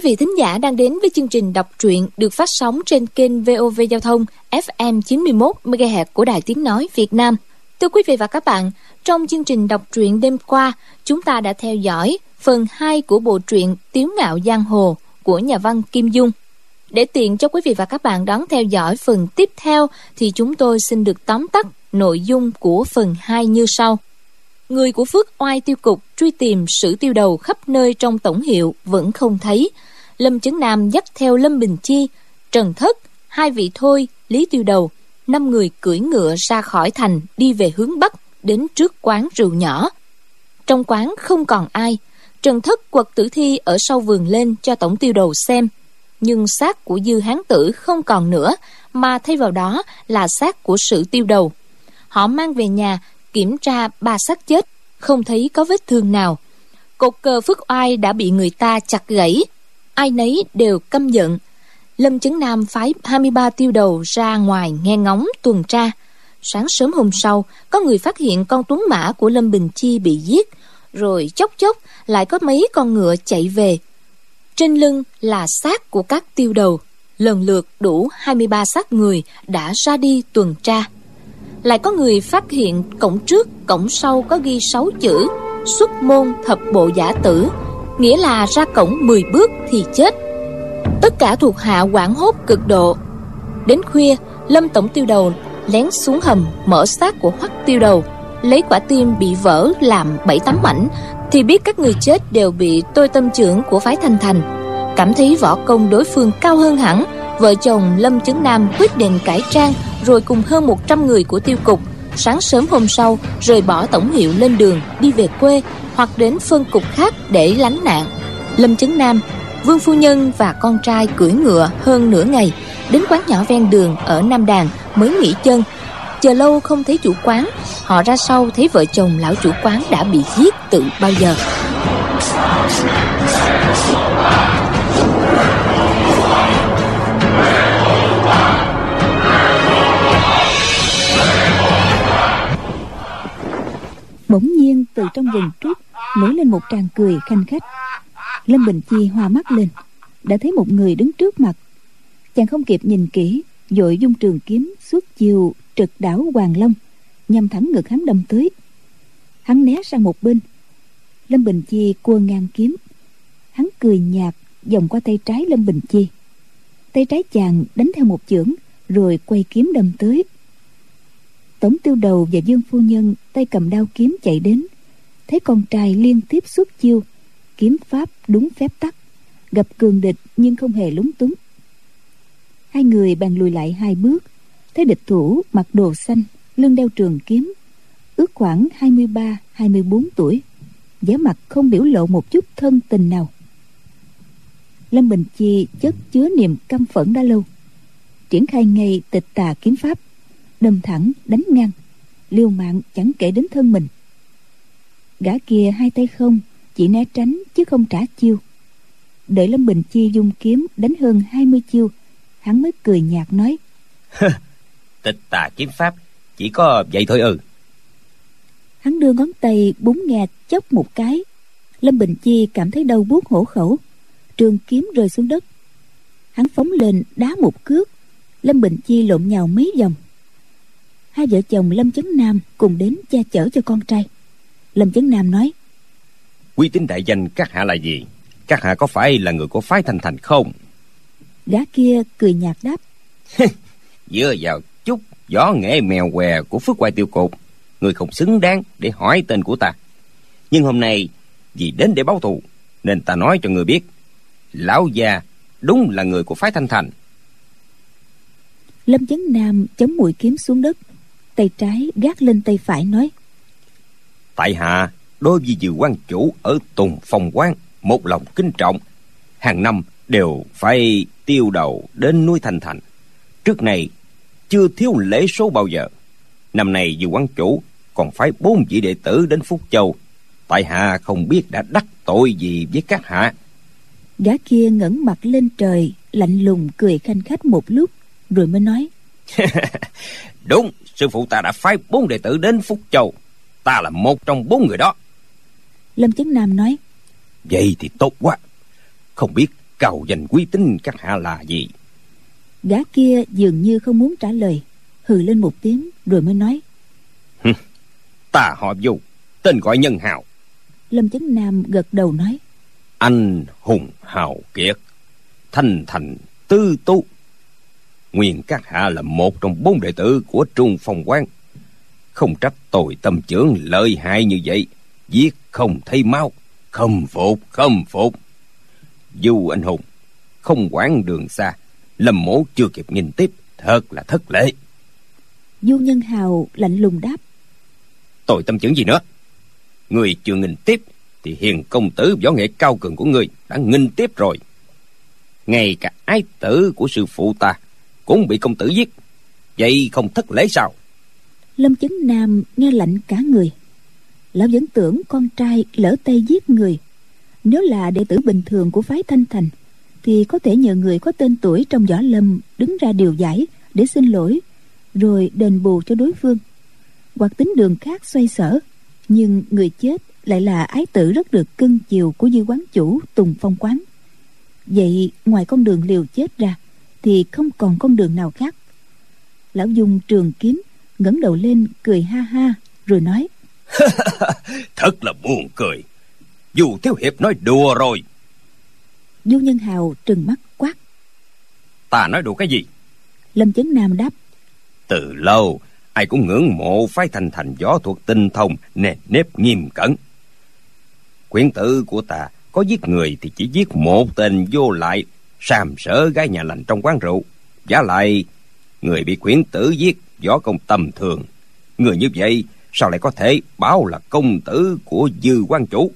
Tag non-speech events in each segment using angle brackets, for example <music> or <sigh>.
Quý vị thính giả đang đến với chương trình đọc truyện được phát sóng trên kênh VOV Giao thông FM 91 MHz của Đài Tiếng Nói Việt Nam. Thưa quý vị và các bạn, trong chương trình đọc truyện đêm qua, chúng ta đã theo dõi phần 2 của bộ truyện Tiếu Ngạo Giang Hồ của nhà văn Kim Dung. Để tiện cho quý vị và các bạn đón theo dõi phần tiếp theo thì chúng tôi xin được tóm tắt nội dung của phần 2 như sau. Người của Phước Oai Tiêu Cục truy tìm sử tiêu đầu khắp nơi trong tổng hiệu vẫn không thấy. Lâm Chấn Nam dắt theo Lâm Bình Chi, Trần Thất, hai vị thôi, Lý Tiêu Đầu, năm người cưỡi ngựa ra khỏi thành đi về hướng Bắc đến trước quán rượu nhỏ. Trong quán không còn ai, Trần Thất quật tử thi ở sau vườn lên cho tổng tiêu đầu xem. Nhưng xác của dư hán tử không còn nữa, mà thay vào đó là xác của sự tiêu đầu. Họ mang về nhà kiểm tra ba xác chết không thấy có vết thương nào cột cờ phước oai đã bị người ta chặt gãy ai nấy đều căm giận. Lâm chấn nam phái 23 tiêu đầu ra ngoài nghe ngóng, tuần tra. Sáng sớm hôm sau, có người phát hiện con tuấn mã của lâm bình chi bị giết, rồi chốc chốc lại có mấy con ngựa chạy về. Trên lưng là xác của các tiêu đầu, lần lượt đủ 23 xác người đã ra đi tuần tra. Lại có người phát hiện cổng trước, cổng sau có ghi 6 chữ, xuất môn thập bộ giả tử nghĩa là ra cổng 10 bước thì chết. Tất cả thuộc hạ quảng hốt cực độ. Đến khuya, lâm tổng tiêu đầu lén xuống hầm mở xác của hoắc tiêu đầu, lấy quả tim bị vỡ làm bảy tấm mảnh, thì biết các người chết đều bị tôi tâm trưởng của phái thanh thành. Cảm thấy võ công đối phương cao hơn hẳn, vợ chồng Lâm Chấn Nam quyết định cải trang rồi cùng hơn 100 người của tiêu cục sáng sớm hôm sau rời bỏ tổng hiệu lên đường đi về quê hoặc đến phân cục khác để lánh nạn. Lâm Chấn Nam, Vương Phu Nhân và con trai cưỡi ngựa hơn nửa ngày đến quán nhỏ ven đường ở Nam Đàn mới nghỉ chân. Chờ lâu không thấy chủ quán, họ ra sau thấy vợ chồng lão chủ quán đã bị giết từ bao giờ. Bỗng nhiên, từ trong rừng trúc nổi lên một tràng cười khanh khách. Lâm bình chi hoa mắt lên, đã thấy một người đứng trước mặt. Chàng không kịp nhìn kỹ vội dung trường kiếm suốt chiều trực đảo hoàng long, nhằm thẳng ngực hắn đâm tới. Hắn né sang một bên. Lâm bình chi cua ngang kiếm. Hắn cười nhạt, vòng qua tay trái lâm bình chi. Tay trái chàng đánh theo một chưởng, rồi quay kiếm đâm tới. Tổng tiêu đầu và Dương Phu Nhân tay cầm đao kiếm chạy đến. Thấy con trai liên tiếp xuất chiêu, Kiếm pháp đúng phép tắc, Gặp cường địch nhưng không hề lúng túng. Hai người bàn lùi lại hai bước, Thấy địch thủ mặc đồ xanh, Lưng đeo trường kiếm, Ước khoảng 23-24 tuổi, vẻ mặt không biểu lộ một chút thân tình nào. Lâm Bình Chi chất chứa niềm căm phẫn đã lâu, Triển khai ngay tịch tà kiếm pháp đâm thẳng đánh ngang. Liêu mạng chẳng kể đến thân mình. Gã kia hai tay không chỉ né tránh chứ không trả chiêu. Đợi lâm bình chi dung kiếm đánh hơn 20 chiêu hắn mới cười nhạt nói. Tịch tà kiếm pháp chỉ có vậy thôi ư hắn đưa ngón tay búng nghe chốc một cái. Lâm bình chi cảm thấy đau buốt hổ khẩu. Trường kiếm rơi xuống đất. Hắn phóng lên đá một cước. Lâm bình chi lộn nhào mấy vòng hai vợ chồng lâm chấn nam cùng đến che chở cho con trai. Lâm chấn nam nói uy tín đại danh các hạ là gì? Các hạ có phải là người của phái thanh thành không? Gã kia cười nhạt đáp dựa vào chút gió nghệ mèo què của phước quay tiêu cột người không xứng đáng để hỏi tên của ta. Nhưng hôm nay vì đến để báo thù nên ta nói cho người biết lão già đúng là người của phái thanh thành. Lâm chấn nam chấm mũi kiếm xuống đất tay trái gác lên tay phải nói tại hạ đối với dư quan chủ ở tùng phong quán một lòng kính trọng. Hàng năm đều phải tiêu đầu đến núi thành thành. Trước này chưa thiếu lễ số bao giờ. Năm nay dư quan chủ còn phải bốn vị đệ tử đến phúc châu. Tại hạ không biết đã đắc tội gì với các hạ. Gã kia ngẩng mặt lên trời lạnh lùng cười khanh khách một lúc rồi mới nói <laughs> đúng sư phụ ta đã phái bốn đệ tử đến phúc châu. Ta là một trong bốn người đó. Lâm chấn nam nói vậy thì tốt quá. Không biết cầu danh quý tính các hạ là gì? Gã kia dường như không muốn trả lời hừ lên một tiếng rồi mới nói ta họ du tên gọi nhân hào. Lâm chấn nam gật đầu nói anh hùng hào kiệt thanh thành tư tu nguyên các hạ là một trong bốn đệ tử của trung phong quan không trách tôi tâm trưởng lợi hại như vậy giết không thấy máu khâm phục khâm phục. Dù anh hùng không quản đường xa lâm mổ chưa kịp nhìn tiếp thật là thất lễ. Du nhân hào lạnh lùng đáp. Tôi tâm trưởng gì nữa? Người chưa nghìn tiếp thì hiền công tử võ nghệ cao cường của người đã nghìn tiếp rồi. Ngay cả ái tử của sư phụ ta cũng bị công tử giết. Vậy không thất lễ sao? Lâm chấn nam nghe lạnh cả người. Lão vẫn tưởng con trai lỡ tay giết người. Nếu là đệ tử bình thường của phái thanh thành, thì có thể nhờ người có tên tuổi trong võ lâm đứng ra điều giải để xin lỗi, rồi đền bù cho đối phương. Hoặc tính đường khác xoay sở, nhưng người chết lại là ái tử rất được cưng chiều của dư quán chủ tùng phong quán. Vậy ngoài con đường liều chết ra thì không còn con đường nào khác. Lão dung trường kiếm ngẩng đầu lên cười ha ha rồi nói. <laughs> Thật là buồn cười. Dù thiếu hiệp nói đùa rồi. Du nhân hào trừng mắt quát. Ta nói đùa cái gì? Lâm chấn nam đáp. Từ lâu ai cũng ngưỡng mộ phái thành thành võ thuật tinh thông nề nếp nghiêm cẩn. Quyển tử của ta có giết người thì chỉ giết một tên vô lại sàm sỡ gái nhà lành trong quán rượu. Giá lại người bị quyển tử giết võ công tầm thường. Người như vậy sao lại có thể báo là công tử của dư quan chủ?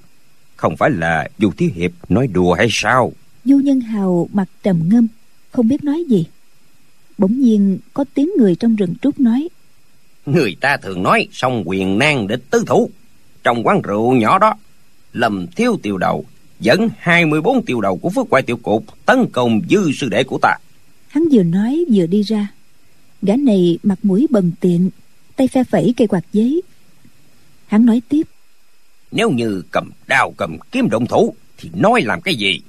Không phải là du thiếu hiệp nói đùa hay sao? Du nhân hào mặt trầm ngâm không biết nói gì. Bỗng nhiên có tiếng người trong rừng trúc nói. Người ta thường nói song quyền nan địch tứ thủ. Trong quán rượu nhỏ đó lầm thiếu tiêu đầu dẫn 24 tiêu đầu của phước quay tiểu cục tấn công dư sư đệ của ta. Hắn vừa nói vừa đi ra. Gã này mặt mũi bần tiện tay phe phẩy cây quạt giấy. Hắn nói tiếp. Nếu như cầm đao cầm kiếm động thủ thì nói làm cái gì?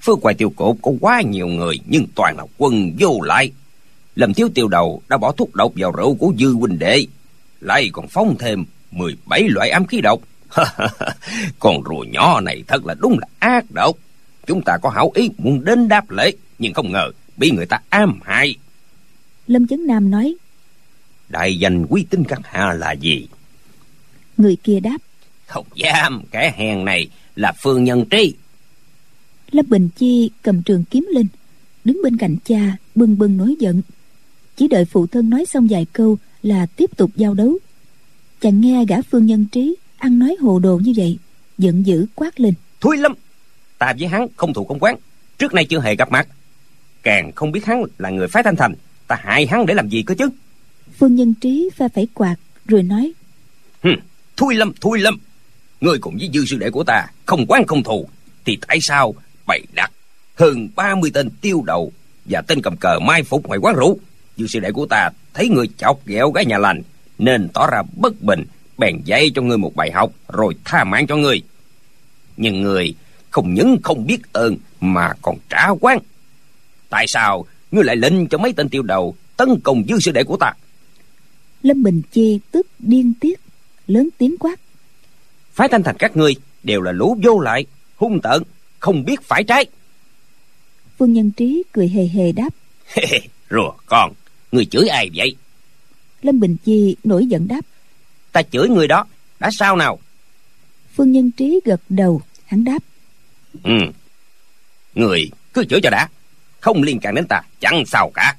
Phước quay tiêu cục có quá nhiều người nhưng toàn là quân vô lại. Lâm thiếu tiêu đầu đã bỏ thuốc độc vào rượu của dư huynh đệ. Lại còn phóng thêm 17 loại ám khí độc <laughs> con rùa nhỏ này thật là đúng là ác độc. Chúng ta có hảo ý muốn đến đáp lễ nhưng không ngờ bị người ta ám hại. Lâm chấn nam nói đại danh quý tính các hạ là gì? Người kia đáp không dám kẻ hèn này là phương nhân tri. Lâm bình chi cầm trường kiếm lên đứng bên cạnh cha bừng bừng nổi giận. Chỉ đợi phụ thân nói xong vài câu là tiếp tục giao đấu. Chàng nghe gã phương nhân trí ăn nói hồ đồ như vậy giận dữ quát lên. Thúi lắm ta với hắn không thù không quán. Trước nay chưa hề gặp mặt. Càng không biết hắn là người phái thanh thành ta hại hắn để làm gì cơ chứ? Phương nhân trí pha phải quạt rồi nói Hừ, thui lâm thui lâm. Người cùng với dư sư đệ của ta không quán không thù thì tại sao bày đặt hơn 30 tên tiêu đầu và tên cầm cờ mai phục ngoài quán rượu? Dư sư đệ của ta thấy người chọc ghẹo gái nhà lành nên tỏ ra bất bình bèn dạy cho ngươi một bài học rồi tha mạng cho ngươi. Nhưng người không những không biết ơn mà còn trả quán tại sao ngươi lại lệnh cho mấy tên tiêu đầu tấn công dư sư đệ của ta? Lâm bình chi tức điên tiết lớn tiếng quát. Phái thanh thành các ngươi đều là lũ vô lại hung tợn không biết phải trái. Phương nhân trí cười hề hề đáp. <laughs> Rùa con người chửi ai vậy? Lâm bình chi nổi giận đáp ta chửi người đó đã sao nào? Phương nhân trí gật đầu hắn đáp. Ừ người cứ chửi cho đã không liên can đến ta chẳng sao cả.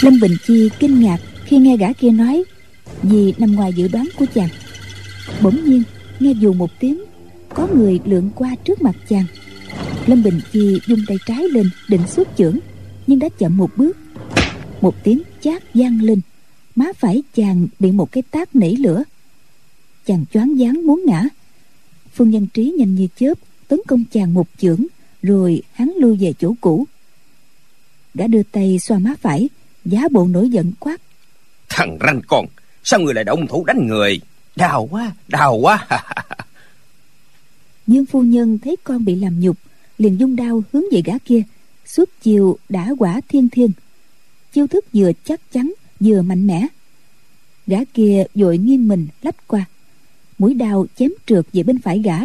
Lâm bình chi kinh ngạc khi nghe gã kia nói vì nằm ngoài dự đoán của chàng. Bỗng nhiên nghe dù một tiếng có người lượn qua trước mặt chàng. Lâm bình chi dung tay trái lên định xuất chưởng nhưng đã chậm một bước. Một tiếng chát vang lên. Má phải chàng bị một cái tát nảy lửa. Chàng choáng váng muốn ngã. Phương nhân trí nhanh như chớp tấn công chàng một chưởng rồi hắn lưu về chỗ cũ. Đã đưa tay xoa má phải giá bộ nổi giận quát. Thằng ranh con sao người lại động thủ đánh người? Đau quá đau quá. <laughs> Dương phu nhân thấy con bị làm nhục liền dung đao hướng về gã kia suốt chiều đã quả thiên thiên. Chiêu thức vừa chắc chắn vừa mạnh mẽ. Gã kia vội nghiêng mình lách qua. Mũi đao chém trượt về bên phải gã.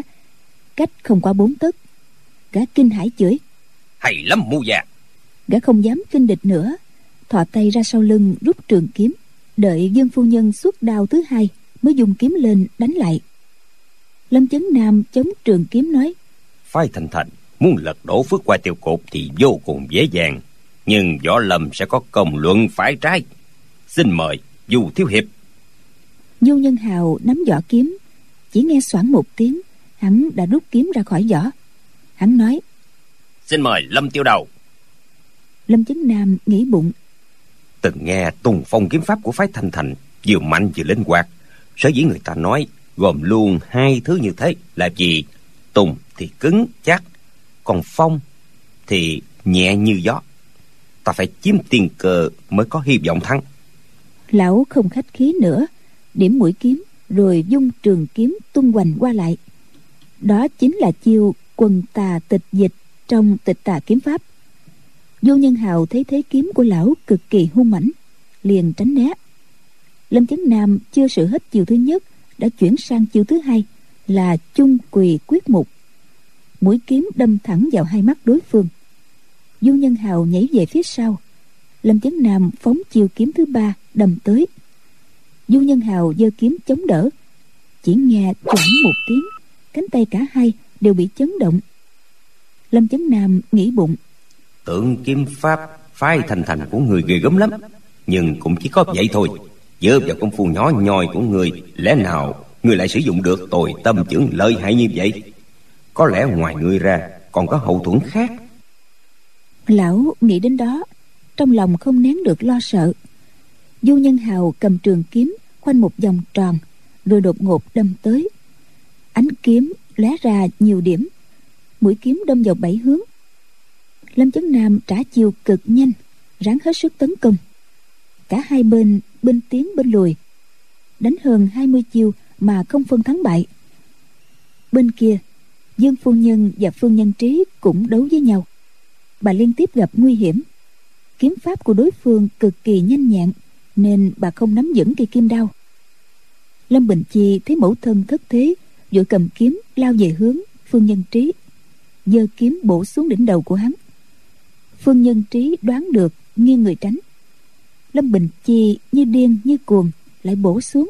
Cách không qua bốn tấc. Gã kinh hãi chửi. Hay lắm mu già gã không dám kinh địch nữa. Thò tay ra sau lưng rút trường kiếm. Đợi dương phu nhân xuất đao thứ hai mới dùng kiếm lên đánh lại. Lâm chấn nam chống trường kiếm nói phái thành thành muốn lật đổ phước qua tiêu cột thì vô cùng dễ dàng. Nhưng võ lâm sẽ có công luận phải trái. Xin mời du thiếu hiệp. Du nhân hào nắm vỏ kiếm. Chỉ nghe xoảng một tiếng hắn đã rút kiếm ra khỏi vỏ. Hắn nói xin mời lâm tiêu đầu. Lâm chấn nam nghĩ bụng. Từng nghe tùng phong kiếm pháp của phái thanh thành vừa mạnh vừa linh hoạt. Sở dĩ người ta nói gồm luôn hai thứ như thế là gì tùng thì cứng chắc còn phong thì nhẹ như gió. Ta phải chiếm tiền cờ mới có hy vọng thắng. Lão không khách khí nữa. Điểm mũi kiếm rồi dung trường kiếm tung hoành qua lại. Đó chính là chiêu quần tà tịch dịch trong tịch tà kiếm pháp. Vô nhân hào thấy thế kiếm của lão cực kỳ hung mãnh, liền tránh né. Lâm chấn nam chưa sự hết chiều thứ nhất, đã chuyển sang chiều thứ hai là chung quỳ quyết mục mũi kiếm đâm thẳng vào hai mắt đối phương. Du nhân hào nhảy về phía sau. Lâm chấn nam phóng chiều kiếm thứ ba đâm tới. Du nhân hào giơ kiếm chống đỡ. Chỉ nghe chuẩn một tiếng, cánh tay cả hai đều bị chấn động. Lâm chấn nam nghĩ bụng. Tượng kim pháp phái thành thành của người ghê gớm lắm, nhưng cũng chỉ có vậy thôi. Dựa vào công phu nhỏ nhoi của người, lẽ nào người lại sử dụng được tồi tâm chưởng lợi hại như vậy? Có lẽ ngoài người ra còn có hậu thuẫn khác. Lão nghĩ đến đó, trong lòng không nén được lo sợ. Du nhân hào cầm trường kiếm, khoanh một vòng tròn, rồi đột ngột đâm tới. Ánh kiếm lóe ra nhiều điểm, mũi kiếm đâm vào bảy hướng. Lâm chấn nam trả chiêu cực nhanh, ráng hết sức tấn công. Cả hai bên bên tiến, bên lùi, đánh hơn 20 chiêu mà không phân thắng bại. Bên kia dương phu nhân và phương nhân trí cũng đấu với nhau. Bà liên tiếp gặp nguy hiểm. Kiếm pháp của đối phương cực kỳ nhanh nhẹn, nên bà không nắm vững cây kim đao. Lâm bình chi thấy mẫu thân thất thế, vội cầm kiếm lao về hướng phương nhân trí, giơ kiếm bổ xuống đỉnh đầu của hắn. Phương nhân trí đoán được, nghiêng người tránh. Lâm bình chi như điên như cuồng lại bổ xuống.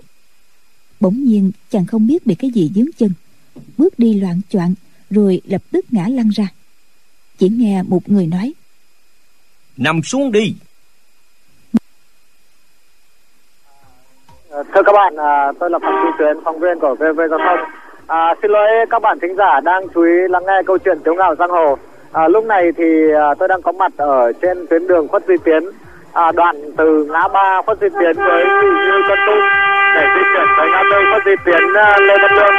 Bỗng nhiên chàng không biết bị cái gì dướng chân bước đi loạn choạng rồi lập tức ngã lăn ra. Chỉ nghe một người nói nằm xuống đi. Ờ, thưa các bạn à, tôi là phạm duy tuyến phóng viên của vv giao thông. À, xin lỗi các bạn thính giả đang chú ý lắng nghe câu chuyện tiếu ngạo giang hồ. À, lúc này thì à, tôi đang có mặt ở trên tuyến đường khuất duy tiến. À, đoạn từ ngã ba khuất duy tiến với thị như con tum để di chuyển tới ngã tư khuất duy tiến uh, lê văn lương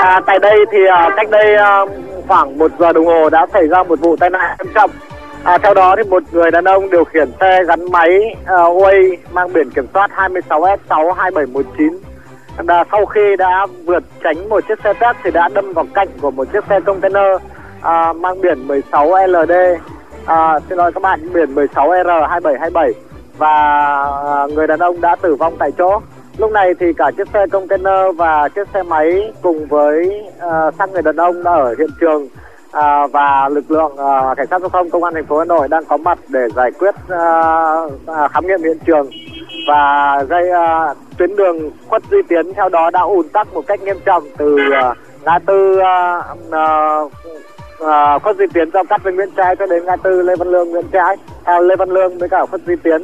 à, tại đây thì à, cách đây à, khoảng một giờ đồng hồ đã xảy ra một vụ tai nạn nghiêm trọng. À, theo đó thì một người đàn ông điều khiển xe gắn máy à, uh, Way mang biển kiểm soát 26S62719 đã, sau khi đã vượt tránh một chiếc xe tét thì đã đâm vào cạnh của một chiếc xe container uh, mang biển 16LD à, xin lỗi các bạn biển 16R2727 và à, người đàn ông đã tử vong tại chỗ. Lúc này thì cả chiếc xe container và chiếc xe máy cùng với uh, người đàn ông đã ở hiện trường à, và lực lượng uh, cảnh sát giao thông công an thành phố Hà Nội đang có mặt để giải quyết uh, uh, khám nghiệm hiện trường. Và gây uh, tuyến đường khuất duy tiến theo đó đã ùn tắc một cách nghiêm trọng từ uh, ngã tư uh, uh, khuất duy tiến giao cắt với nguyễn Trãi cho đến ngã tư lê văn lương nguyễn Trãi theo lê văn lương với cả khuất duy tiến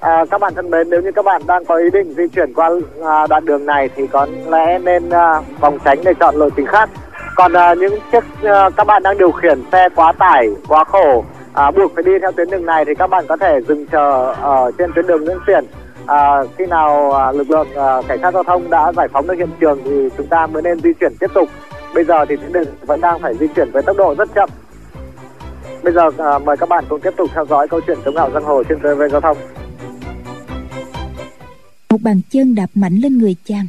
à, các bạn thân mến nếu như các bạn đang có ý định di chuyển qua à, đoạn đường này thì có lẽ nên à, phòng tránh để chọn lộ trình khác. Còn à, những chiếc à, các bạn đang điều khiển xe quá tải quá khổ à, buộc phải đi theo tuyến đường này thì các bạn có thể dừng chờ ở trên tuyến đường nguyễn xiển. À, khi nào à, lực lượng à, cảnh sát giao thông đã giải phóng được hiện trường thì chúng ta mới nên di chuyển tiếp tục. Bây giờ thì tuyến đường vẫn đang phải di chuyển với tốc độ rất chậm. Bây giờ à, mời các bạn cùng tiếp tục theo dõi câu chuyện chống ngạo giang hồ trên TV giao thông một bàn chân đạp mạnh lên người chàng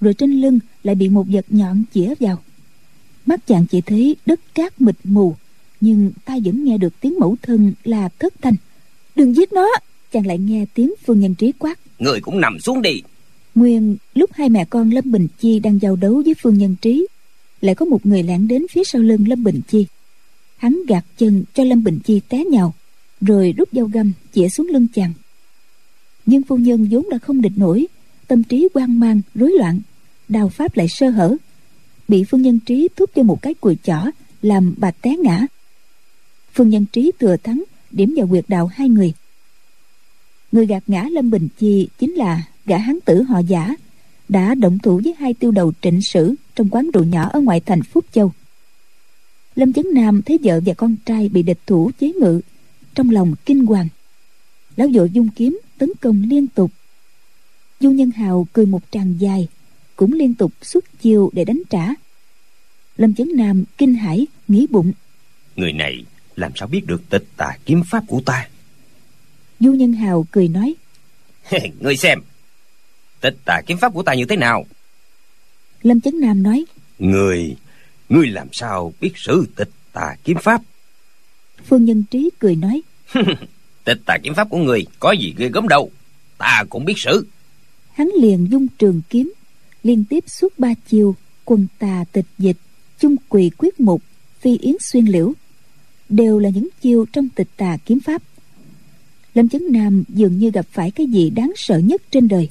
rồi trên lưng lại bị một vật nhọn chĩa vào. Mắt chàng chỉ thấy đất cát mịt mù nhưng tai vẫn nghe được tiếng mẫu thân là thất thanh. Đừng giết nó! Chàng lại nghe tiếng phương nhân trí quát. Người cũng nằm xuống đi. Nguyên lúc hai mẹ con lâm bình chi đang giao đấu với phương nhân trí lại có một người lẻn đến phía sau lưng lâm bình chi. Hắn gạt chân cho lâm bình chi té nhào rồi rút dao găm chĩa xuống lưng chàng nhưng phu nhân vốn đã không địch nổi, tâm trí hoang mang, rối loạn đào pháp lại sơ hở. Bị phương nhân trí thúc cho một cái cùi chỏ, làm bà té ngã. Phương nhân trí thừa thắng, điểm vào quyệt đạo hai người. Người gạt ngã lâm bình chi chính là gã hán tử họ giả, đã động thủ với hai tiêu đầu trịnh sử trong quán rượu nhỏ ở ngoại thành phúc châu. Lâm chấn nam thấy vợ và con trai bị địch thủ chế ngự, trong lòng kinh hoàng lão vội dung kiếm tấn công liên tục. Du nhân hào cười một tràng dài cũng liên tục xuất chiêu để đánh trả. Lâm chấn nam kinh hãi nghĩ bụng. Người này làm sao biết được tịch tà kiếm pháp của ta? Du nhân hào cười nói người xem tịch tà kiếm pháp của ta như thế nào? Lâm chấn nam nói người ngươi làm sao biết sử tịch tà kiếm pháp? Phương nhân trí cười nói <laughs> tịch tà kiếm pháp của người có gì ghê gớm đâu. Ta cũng biết xử hắn liền dung trường kiếm, liên tiếp suốt ba chiều quân tà tịch dịch, chung quỳ quyết mục, phi yến xuyên liễu, đều là những chiêu trong tịch tà kiếm pháp. Lâm chấn nam dường như gặp phải cái gì đáng sợ nhất trên đời.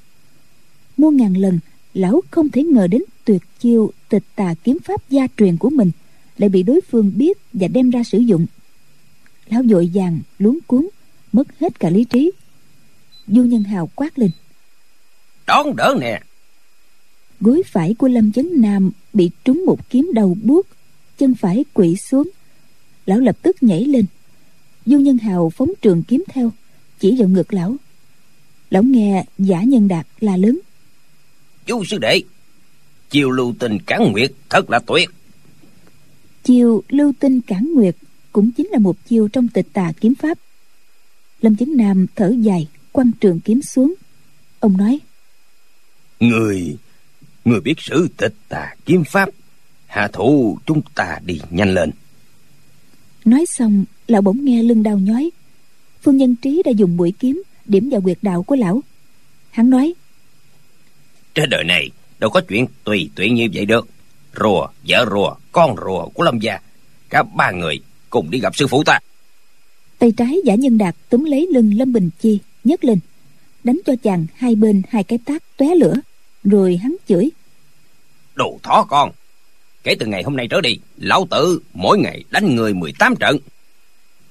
Muôn ngàn lần, lão không thể ngờ đến tuyệt chiêu tịch tà kiếm pháp gia truyền của mình, lại bị đối phương biết và đem ra sử dụng. Lão vội vàng, luống cuốn mất hết cả lý trí. Du nhân hào quát lên. Đón đỡ nè. Gối phải của lâm chấn nam bị trúng một kiếm đầu buốt chân phải quỵ xuống. Lão lập tức nhảy lên. Du nhân hào phóng trường kiếm theo chỉ vào ngực lão. Lão nghe giả nhân đạt la lớn. Chú sư đệ chiều lưu tình cản nguyệt thật là tuyệt. Chiều lưu tinh cản nguyệt cũng chính là một chiêu trong tịch tà kiếm pháp lâm chấn nam thở dài quăng trường kiếm xuống. Ông nói người người biết sử tịch tà kiếm pháp hạ thủ chúng ta đi nhanh lên. Nói xong lão bỗng nghe lưng đau nhói. Phương nhân trí đã dùng mũi kiếm điểm vào quyệt đạo của lão. Hắn nói trên đời này đâu có chuyện tùy tiện như vậy được. Rùa vợ rùa con rùa của lâm gia cả ba người cùng đi gặp sư phụ ta tay trái giả nhân đạt túm lấy lưng lâm bình chi nhấc lên. Đánh cho chàng hai bên hai cái tác tóe lửa rồi hắn chửi. Đồ thó con kể từ ngày hôm nay trở đi lão tử mỗi ngày đánh người 18 trận.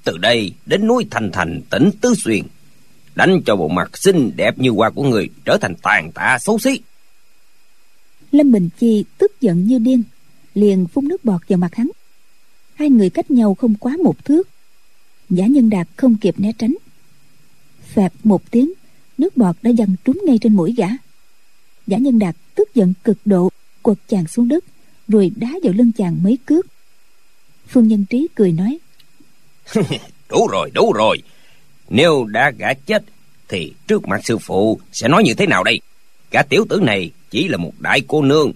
Từ đây đến núi thành thành tỉnh tứ xuyên đánh cho bộ mặt xinh đẹp như hoa của người trở thành tàn tạ xấu xí. Lâm bình chi tức giận như điên liền phun nước bọt vào mặt hắn. Hai người cách nhau không quá một thước giả nhân đạt không kịp né tránh. Phạt một tiếng nước bọt đã dằn trúng ngay trên mũi gã. Giả nhân đạt tức giận cực độ quật chàng xuống đất rồi đá vào lưng chàng mấy cước. Phương nhân trí cười nói <laughs> đủ rồi đủ rồi. Nếu đã gã chết thì trước mặt sư phụ sẽ nói như thế nào đây? Cả tiểu tử này chỉ là một đại cô nương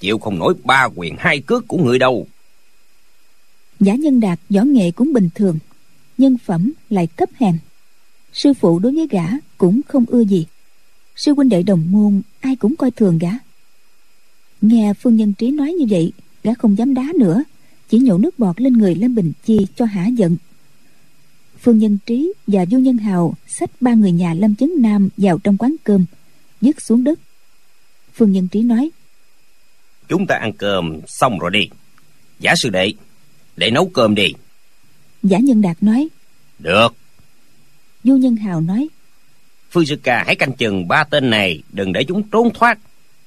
chịu không nổi ba quyền hai cước của người đâu. Giả nhân đạt võ nghệ cũng bình thường nhân phẩm lại thấp hèn. Sư phụ đối với gã cũng không ưa gì. Sư huynh đệ đồng môn ai cũng coi thường gã. Nghe phương nhân trí nói như vậy, gã không dám đá nữa, chỉ nhổ nước bọt lên người lâm bình chi cho hả giận. Phương nhân trí và du nhân hào xách ba người nhà lâm chấn nam vào trong quán cơm, dứt xuống đất. Phương nhân trí nói, chúng ta ăn cơm xong rồi đi. Giả sư đệ, để nấu cơm đi giả nhân đạt nói. Được. Du nhân hào nói. Phương sư ca hãy canh chừng ba tên này đừng để chúng trốn thoát.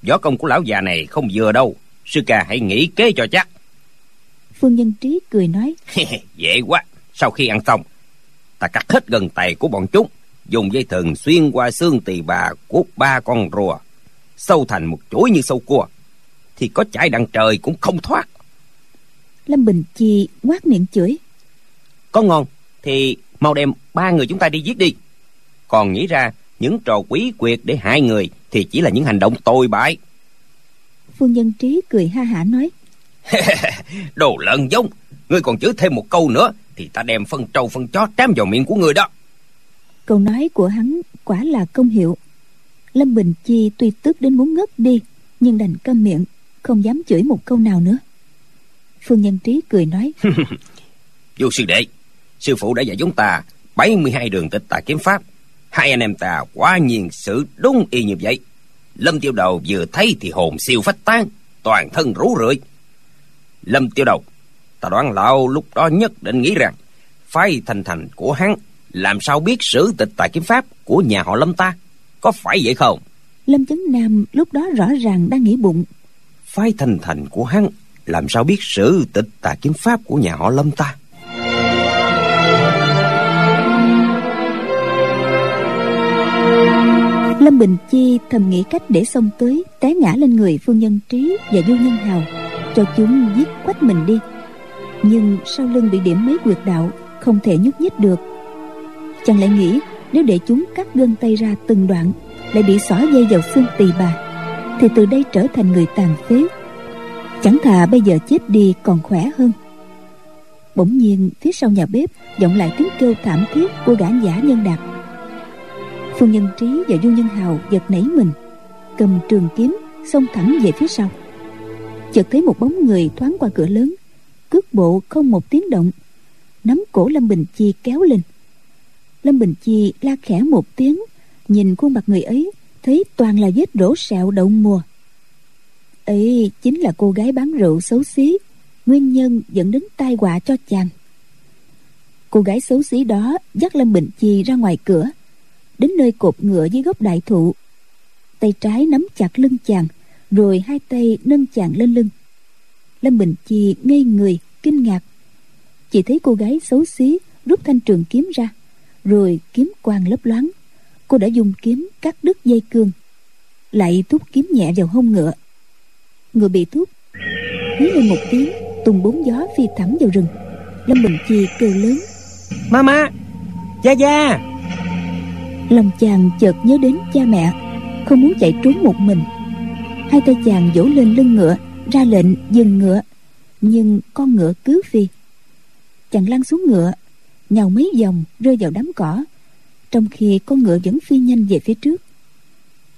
Võ công của lão già này không vừa đâu. Sư ca hãy nghĩ kế cho chắc. Phương nhân trí cười nói. <laughs> Dễ quá. Sau khi ăn xong ta cắt hết gần tay của bọn chúng dùng dây thừng xuyên qua xương tỳ bà của ba con rùa sâu thành một chuỗi như sâu cua thì có chải đằng trời cũng không thoát. Lâm bình chi ngoác miệng chửi có ngon thì mau đem ba người chúng ta đi giết đi. Còn nghĩ ra những trò quý quyệt để hại người thì chỉ là những hành động tồi bại. Phương nhân trí cười ha hả nói. <laughs> Đồ lợn giống ngươi còn chửi thêm một câu nữa thì ta đem phân trâu phân chó trám vào miệng của ngươi đó. Câu nói của hắn quả là công hiệu. Lâm bình chi tuy tức đến muốn ngất đi nhưng đành câm miệng không dám chửi một câu nào nữa. Phương nhân trí cười nói. <laughs> Vô sư đệ sư phụ đã dạy chúng ta 72 đường tịch tà kiếm pháp. Hai anh em ta quả nhiên sự đúng y như vậy. Lâm tiêu đầu vừa thấy thì hồn siêu phách tan toàn thân rú rượi. Lâm tiêu đầu ta đoán lão lúc đó nhất định nghĩ rằng phái thành thành của hắn làm sao biết sử tịch tài kiếm pháp của nhà họ lâm ta? Có phải vậy không? Lâm chấn nam lúc đó rõ ràng đang nghĩ bụng. Phái thành thành của hắn làm sao biết sử tịch tà kiếm pháp của nhà họ lâm ta lâm bình chi thầm nghĩ cách để xông tới, té ngã lên người phương nhân trí và du nhân hào, cho chúng giết quách mình đi. Nhưng sau lưng bị điểm mấy quyệt đạo, không thể nhúc nhích được. Chàng lại nghĩ, nếu để chúng cắt gân tay ra từng đoạn, lại bị xỏ dây vào xương tỳ bà, thì từ đây trở thành người tàn phế. Chẳng thà bây giờ chết đi còn khỏe hơn. Bỗng nhiên, phía sau nhà bếp vọng lại tiếng kêu thảm thiết của gã giả nhân đạt phu nhân trí và du nhân hào giật nảy mình, cầm trường kiếm, xông thẳng về phía sau. Chợt thấy một bóng người thoáng qua cửa lớn, cước bộ không một tiếng động, nắm cổ lâm bình chi kéo lên. Lâm bình chi la khẽ một tiếng, nhìn khuôn mặt người ấy, thấy toàn là vết đổ sẹo đậu mùa. Ấy chính là cô gái bán rượu xấu xí, nguyên nhân dẫn đến tai họa cho chàng. Cô gái xấu xí đó dắt lâm bình chi ra ngoài cửa đến nơi cột ngựa dưới gốc đại thụ. Tay trái nắm chặt lưng chàng, rồi hai tay nâng chàng lên lưng. Lâm bình chi ngây người, kinh ngạc. Chỉ thấy cô gái xấu xí, rút thanh trường kiếm ra, rồi kiếm quang lấp loáng. Cô đã dùng kiếm cắt đứt dây cương, lại thúc kiếm nhẹ vào hông ngựa. Ngựa bị thúc, hí lên một tiếng, tung bốn gió phi thẳng vào rừng. Lâm bình chi kêu lớn. Mama! Gia gia! Lòng chàng chợt nhớ đến cha mẹ, không muốn chạy trốn một mình. Hai tay chàng vỗ lên lưng ngựa, ra lệnh dừng ngựa, nhưng con ngựa cứ phi chàng lăn xuống ngựa, nhào mấy vòng rơi vào đám cỏ, trong khi con ngựa vẫn phi nhanh về phía trước.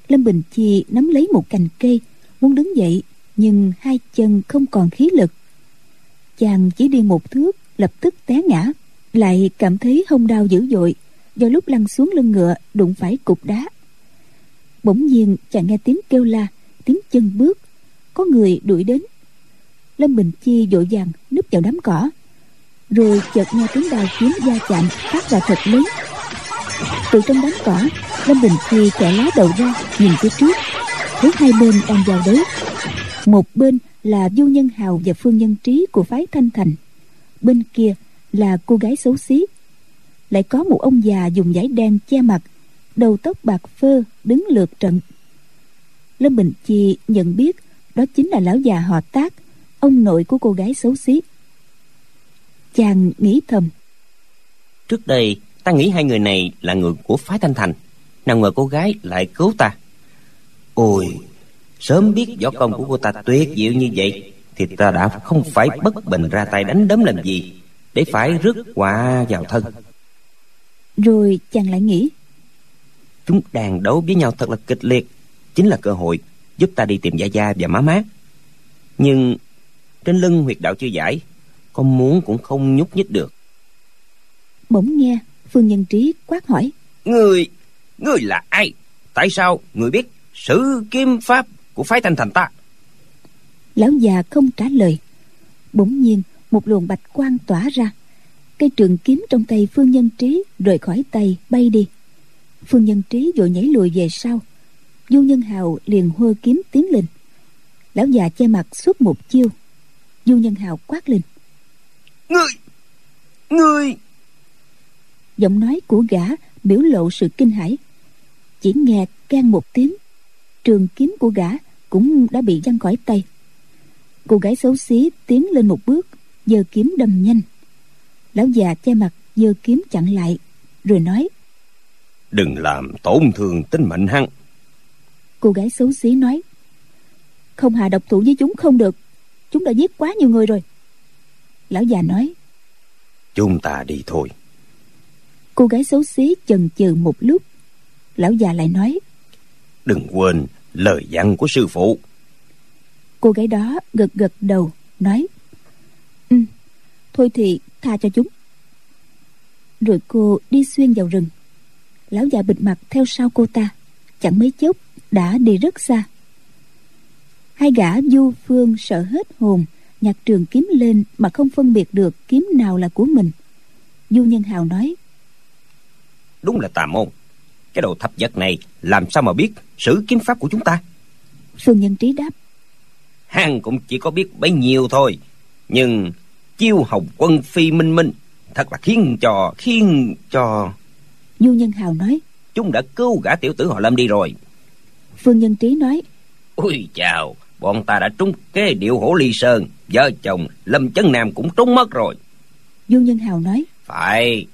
Lâm bình chi nắm lấy một cành cây, muốn đứng dậy, nhưng hai chân không còn khí lực. Chàng chỉ đi một thước, lập tức té ngã, lại cảm thấy hông đau dữ dội do lúc lăn xuống lưng ngựa, đụng phải cục đá. Bỗng nhiên, chàng nghe tiếng kêu la, tiếng chân bước. Có người đuổi đến. Lâm bình chi vội vàng núp vào đám cỏ. Rồi chợt nghe tiếng đào kiếm da chạm, phát ra thật lớn. Từ trong đám cỏ, lâm bình chi chạy lá đầu ra, nhìn phía trước. Thấy hai bên đang giao đấu. Một bên là du nhân hào và phương nhân trí của phái thanh thành. Bên kia là cô gái xấu xí lại có một ông già dùng giấy đen che mặt, đầu tóc bạc phơ, đứng lượt trận. Lâm bình chi nhận biết đó chính là lão già họ tác, ông nội của cô gái xấu xí. Chàng nghĩ thầm, trước đây, ta nghĩ hai người này là người của phái thanh thành, nào ngờ cô gái lại cứu ta. Ôi, sớm biết võ công của cô ta tuyệt diệu như vậy, thì ta đã không phải bất bình ra tay đánh đấm làm gì, để phải rước quả vào thân rồi chàng lại nghĩ. Chúng đang đấu với nhau thật là kịch liệt. Chính là cơ hội giúp ta đi tìm gia gia và má má. Nhưng trên lưng huyệt đạo chưa giải con muốn cũng không nhúc nhích được. Bỗng nghe phương nhân trí quát hỏi. Người người là ai? Tại sao người biết sử kiếm pháp của phái thanh thành ta? Lão già không trả lời. Bỗng nhiên một luồng bạch quang tỏa ra cây trường kiếm trong tay phương nhân trí rời khỏi tay bay đi. Phương nhân trí vội nhảy lùi về sau. Du nhân hào liền hô kiếm tiến lên. Lão già che mặt suốt một chiêu. Du nhân hào quát lên. Ngươi! Ngươi! Giọng nói của gã biểu lộ sự kinh hãi. Chỉ nghe can một tiếng trường kiếm của gã cũng đã bị văng khỏi tay. Cô gái xấu xí tiến lên một bước giơ kiếm đâm nhanh lão già che mặt giơ kiếm chặn lại rồi nói đừng làm tổn thương tính mệnh hắn. Cô gái xấu xí nói không hạ độc thủ với chúng không được chúng đã giết quá nhiều người rồi. Lão già nói chúng ta đi thôi. Cô gái xấu xí chần chừ một lúc lão già lại nói đừng quên lời dặn của sư phụ. Cô gái đó gật gật đầu nói ừ thôi thì tha cho chúng. Rồi cô đi xuyên vào rừng. Lão già bịt mặt theo sau cô ta. Chẳng mấy chốc đã đi rất xa. Hai gã du phương sợ hết hồn nhặt trường kiếm lên mà không phân biệt được kiếm nào là của mình. Du nhân hào nói đúng là tà môn. Cái đồ thập vật này làm sao mà biết sử kiếm pháp của chúng ta? Phương nhân trí đáp hắn cũng chỉ có biết bấy nhiêu thôi nhưng chiêu hồng quân phi minh minh. Thật là khiến cho khiến cho. Du nhân hào nói chúng đã cứu gã tiểu tử họ lâm đi rồi. Phương nhân trí nói ui chào bọn ta đã trúng kế điệu hổ ly sơn. Vợ chồng lâm chấn nam cũng trúng mất rồi. Du nhân hào nói phải.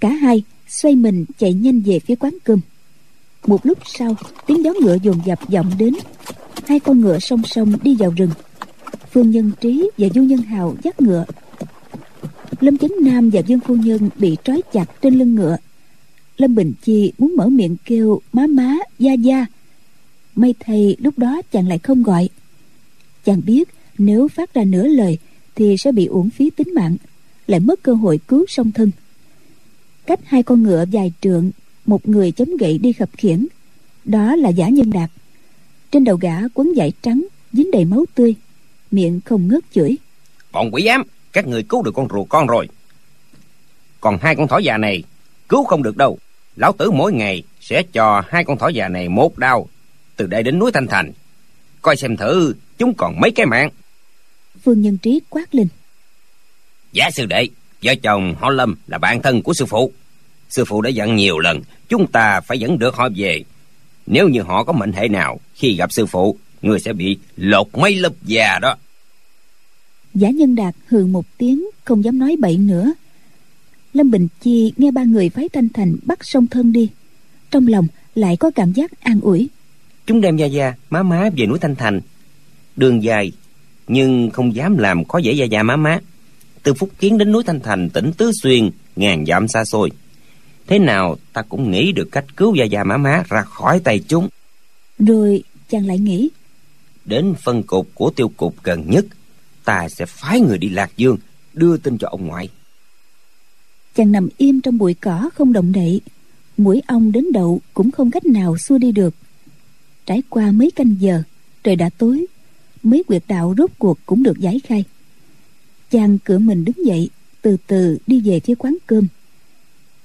Cả hai xoay mình chạy nhanh về phía quán cơm. Một lúc sau tiếng gió ngựa dồn dập vọng đến. Hai con ngựa song song đi vào rừng phương nhân trí và du nhân hào dắt ngựa. Lâm chấn nam và dương phu nhân bị trói chặt trên lưng ngựa. Lâm bình chi muốn mở miệng kêu, má má, gia gia. May thầy lúc đó chàng lại không gọi. Chàng biết nếu phát ra nửa lời thì sẽ bị uổng phí tính mạng, lại mất cơ hội cứu song thân. Cách hai con ngựa dài trượng, một người chống gậy đi khập khiễng, đó là giả nhân đạt. Trên đầu gã quấn vải trắng, dính đầy máu tươi miệng không ngớt chửi. Bọn quỷ ám các người cứu được con rùa con rồi. Còn hai con thỏ già này cứu không được đâu. Lão tử mỗi ngày sẽ cho hai con thỏ già này một đao từ đây đến núi thanh thành. Coi xem thử chúng còn mấy cái mạng. Phương nhân trí quát lên. Giả sư đệ vợ chồng họ lâm là bạn thân của sư phụ. Sư phụ đã dặn nhiều lần chúng ta phải dẫn được họ về. Nếu như họ có mệnh hệ nào khi gặp sư phụ người sẽ bị lột mấy lớp già đó. Giả nhân đạt hừ một tiếng không dám nói bậy nữa. Lâm bình chi nghe ba người phái thanh thành bắt song thân đi. Trong lòng lại có cảm giác an ủi. Chúng đem gia gia má má về núi thanh thành. Đường dài nhưng không dám làm khó dễ gia gia má má. Từ phúc kiến đến núi thanh thành tỉnh tứ xuyên ngàn dặm xa xôi. Thế nào ta cũng nghĩ được cách cứu gia gia má má ra khỏi tay chúng. Rồi chàng lại nghĩ đến phân cục của tiêu cục gần nhất ta sẽ phái người đi lạc dương đưa tin cho ông ngoại. Chàng nằm im trong bụi cỏ không động đậy. Mũi ong đến đậu cũng không cách nào xua đi được. Trải qua mấy canh giờ trời đã tối. Mấy quyệt đạo rốt cuộc cũng được giải khai. Chàng cửa mình đứng dậy từ từ đi về phía quán cơm.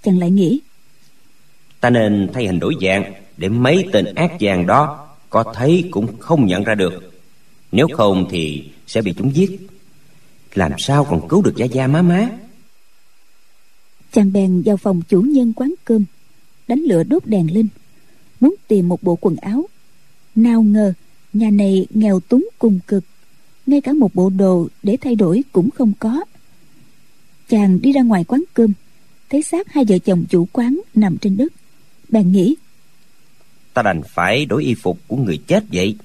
Chàng lại nghĩ ta nên thay hình đổi dạng để mấy tên ác vàng đó có thấy cũng không nhận ra được. Nếu không thì sẽ bị chúng giết. Làm sao còn cứu được gia gia má má? Chàng bèn vào phòng chủ nhân quán cơm, đánh lửa đốt đèn lên, muốn tìm một bộ quần áo. Nào ngờ, nhà này nghèo túng cùng cực, ngay cả một bộ đồ để thay đổi cũng không có. Chàng đi ra ngoài quán cơm, thấy xác hai vợ chồng chủ quán nằm trên đất. Bèn nghĩ ta đành phải đổi y phục của người chết vậy.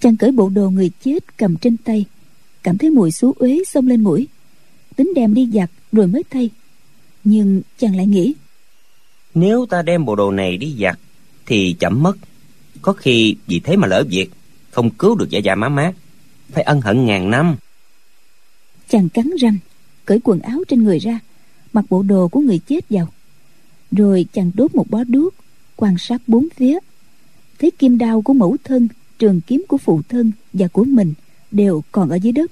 Chàng cởi bộ đồ người chết cầm trên tay cảm thấy mùi xú uế xông lên mũi. Tính đem đi giặt rồi mới thay. Nhưng chàng lại nghĩ nếu ta đem bộ đồ này đi giặt thì chậm mất. Có khi vì thế mà lỡ việc không cứu được gia gia má má. Phải ân hận ngàn năm. chàng cắn răng cởi quần áo trên người ra mặc bộ đồ của người chết vào. Rồi chàng đốt một bó đuốc quan sát bốn phía. Thấy kim đao của mẫu thân, trường kiếm của phụ thân và của mình đều còn ở dưới đất.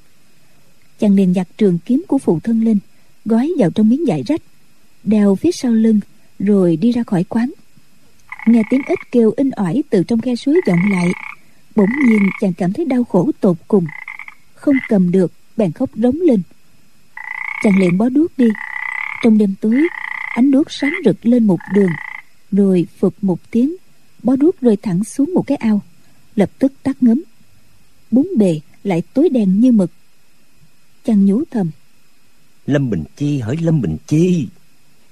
Chàng liền giặt trường kiếm của phụ thân lên, gói vào trong miếng vải rách, đeo phía sau lưng, rồi đi ra khỏi quán. Nghe tiếng ếch kêu in ỏi từ trong khe suối vọng lại, bỗng nhiên chàng cảm thấy đau khổ tột cùng, không cầm được, bèn khóc rống lên. Chàng liền bó đuốc đi. Trong đêm tối, ánh đuốc sáng rực lên một đường rồi phụt một tiếng bó đuốc rơi thẳng xuống một cái ao lập tức tắt ngấm. Bốn bề lại tối đen như mực. Chàng nhủ thầm lâm bình chi hỡi lâm bình chi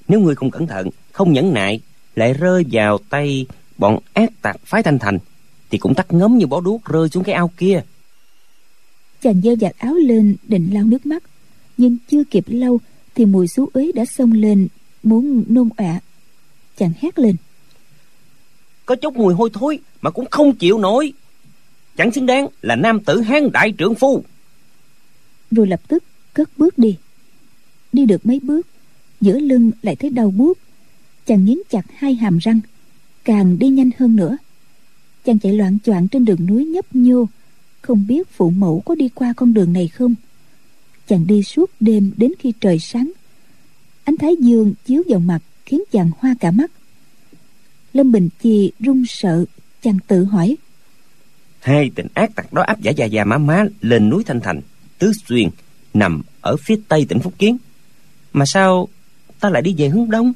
nếu ngươi không cẩn thận không nhẫn nại lại rơi vào tay bọn ác tặc phái thanh thành thì cũng tắt ngấm như bó đuốc rơi xuống cái ao kia. Chàng giơ vạt áo lên định lau nước mắt nhưng chưa kịp lau thì mùi xú uế đã xông lên muốn nôn ọa chàng hét lên. Có chút mùi hôi thối mà cũng không chịu nổi. Chẳng xứng đáng là nam tử hán đại trưởng phu. Rồi lập tức cất bước đi. Đi được mấy bước giữa lưng lại thấy đau buốt. Chàng nghiến chặt hai hàm răng càng đi nhanh hơn nữa. Chàng chạy loạn choạng trên đường núi nhấp nhô không biết phụ mẫu có đi qua con đường này không. Chàng đi suốt đêm đến khi trời sáng. Ánh thái dương chiếu vào mặt khiến chàng hoa cả mắt. Lâm bình chi run sợ chàng tự hỏi. Hai tình ác tặc đó áp giả già già má má lên núi thanh thành tứ xuyên nằm ở phía tây tỉnh phúc kiến. Mà sao ta lại đi về hướng đông?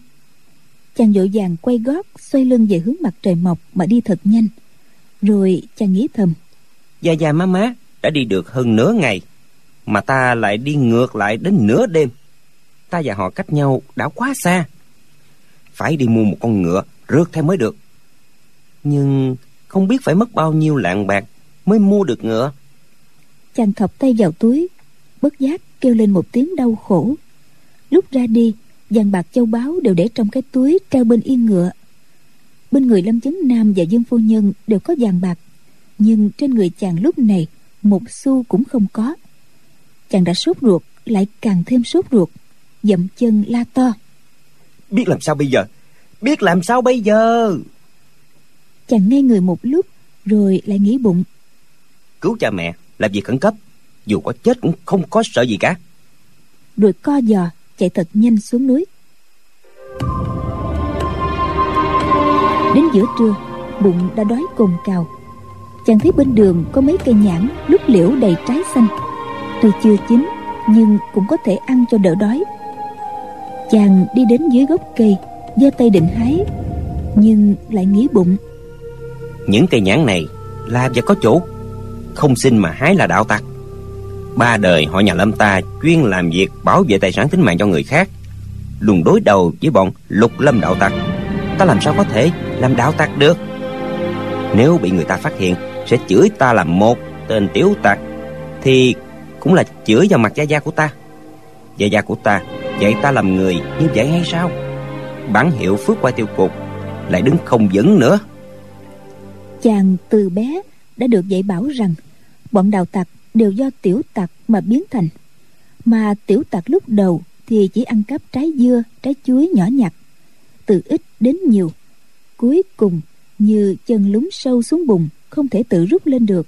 Chàng vội vàng quay gót xoay lưng về hướng mặt trời mọc mà đi thật nhanh. Rồi chàng nghĩ thầm. Gia Gia má má đã đi được hơn nửa ngày Mà ta lại đi ngược lại đến nửa đêm. Ta và họ cách nhau đã quá xa phải đi mua một con ngựa rước theo mới được. Nhưng không biết phải mất bao nhiêu lạng bạc Mới mua được ngựa. Chàng thọc tay vào túi, Bất giác kêu lên một tiếng đau khổ. Lúc ra đi, vàng bạc châu báu đều để trong cái túi treo bên yên ngựa. Bên người lâm chấn nam và dương phu nhân đều có vàng bạc, nhưng trên người chàng lúc này một xu cũng không có. Chàng đã sốt ruột, lại càng thêm sốt ruột, dậm chân la to biết làm sao bây giờ? Biết làm sao bây giờ? Chàng nghe người một lúc rồi lại nghĩ bụng. Cứu cha mẹ là việc khẩn cấp. Dù có chết cũng không có sợ gì cả. Rồi co giò chạy thật nhanh xuống núi. Đến giữa trưa bụng đã đói cồn cào. Chàng thấy bên đường có mấy cây nhãn lúc liễu đầy trái xanh. Tuy chưa chín nhưng cũng có thể ăn cho đỡ đói chàng đi đến dưới gốc cây, giơ tay định hái, nhưng lại nghĩ bụng. Những cây nhãn này là và có chủ không xin mà hái là đạo tặc. Ba đời họ nhà lâm ta chuyên làm việc bảo vệ tài sản tính mạng cho người khác, luôn đối đầu với bọn lục lâm đạo tặc. Ta làm sao có thể làm đạo tặc được? Nếu bị người ta phát hiện sẽ chửi ta là một tên tiểu tặc, thì cũng là chửi vào mặt gia gia của ta. Gia gia của ta dạy ta làm người như vậy hay sao? Bản hiệu phước qua tiêu cục lại đứng không vững nữa. Chàng từ bé đã được dạy bảo rằng bọn đạo tặc đều do tiểu tặc mà biến thành. Mà tiểu tặc lúc đầu thì chỉ ăn cắp trái dưa trái chuối nhỏ nhặt từ ít đến nhiều. Cuối cùng như chân lún sâu xuống bùn không thể tự rút lên được.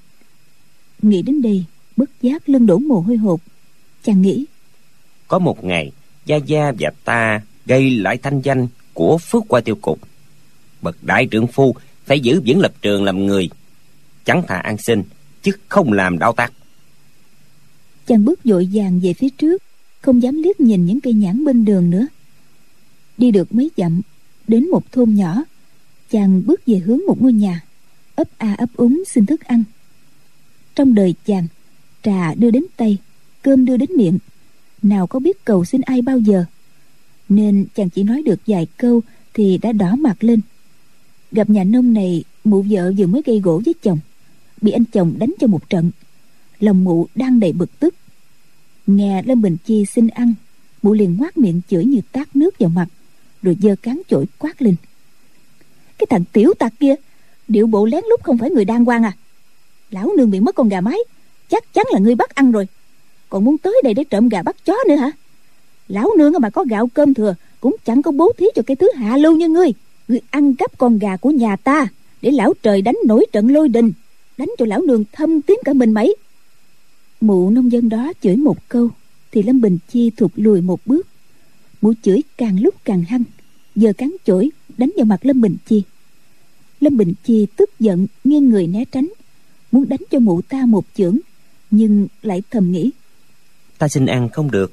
Nghĩ đến đây bất giác lưng đổ mồ hôi hột. Chàng nghĩ có một ngày gia gia và ta gây lại thanh danh của phước qua tiêu cục. Bậc đại trưởng phu phải giữ vững lập trường làm người. Chẳng thà an sinh, chứ không làm đau tác. Chàng bước vội vàng về phía trước, không dám liếc nhìn những cây nhãn bên đường nữa. Đi được mấy dặm, đến một thôn nhỏ, chàng bước về hướng một ngôi nhà. Ấp a ấp úng xin thức ăn. Trong đời chàng, trà đưa đến tay, cơm đưa đến miệng nào có biết cầu xin ai bao giờ. Nên chàng chỉ nói được vài câu thì đã đỏ mặt lên. Gặp nhà nông này, mụ vợ vừa mới gây gỗ với chồng, bị anh chồng đánh cho một trận. Lòng mụ đang đầy bực tức. Nghe lâm bình chi xin ăn, mụ liền ngoác miệng chửi như tát nước vào mặt, rồi giơ cán chổi quát lên. Cái thằng tiểu tặc kia, điệu bộ lén lút không phải người đang quan à. Lão nương bị mất con gà mái, chắc chắn là ngươi bắt ăn rồi còn muốn tới đây để trộm gà bắt chó nữa hả? Lão nương mà có gạo cơm thừa, cũng chẳng có bố thí cho cái thứ hạ lưu như ngươi. Ngươi ăn cắp con gà của nhà ta, để lão trời đánh nổi trận lôi đình, đánh cho lão nương thâm tím cả mình mấy. Mụ nông dân đó chửi một câu, thì lâm bình chi thụt lùi một bước. Mụ chửi càng lúc càng hăng, giờ cắn chổi, đánh vào mặt lâm bình chi. Lâm bình chi tức giận, nghiêng người né tránh, muốn đánh cho mụ ta một chưởng, nhưng lại thầm nghĩ ta xin ăn không được.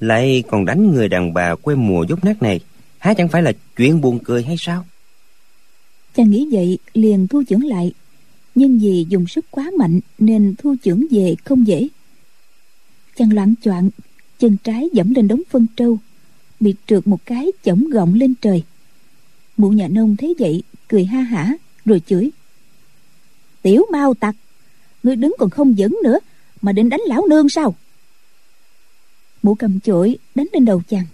Lại còn đánh người đàn bà quê mùa dốt nát này, há chẳng phải là chuyện buồn cười hay sao? Chàng nghĩ vậy, liền thu chưởng lại. Nhưng vì dùng sức quá mạnh nên thu chưởng về không dễ. Chàng loạn choạng, chân trái dẫm lên đống phân trâu bị trượt một cái chổng gọng lên trời. Mụ nhà nông thấy vậy, cười ha hả, rồi chửi. Tiểu mau tặc, ngươi đứng còn không vững nữa, mà định đánh lão nương sao? Mụ cầm chổi, đánh lên đầu chàng.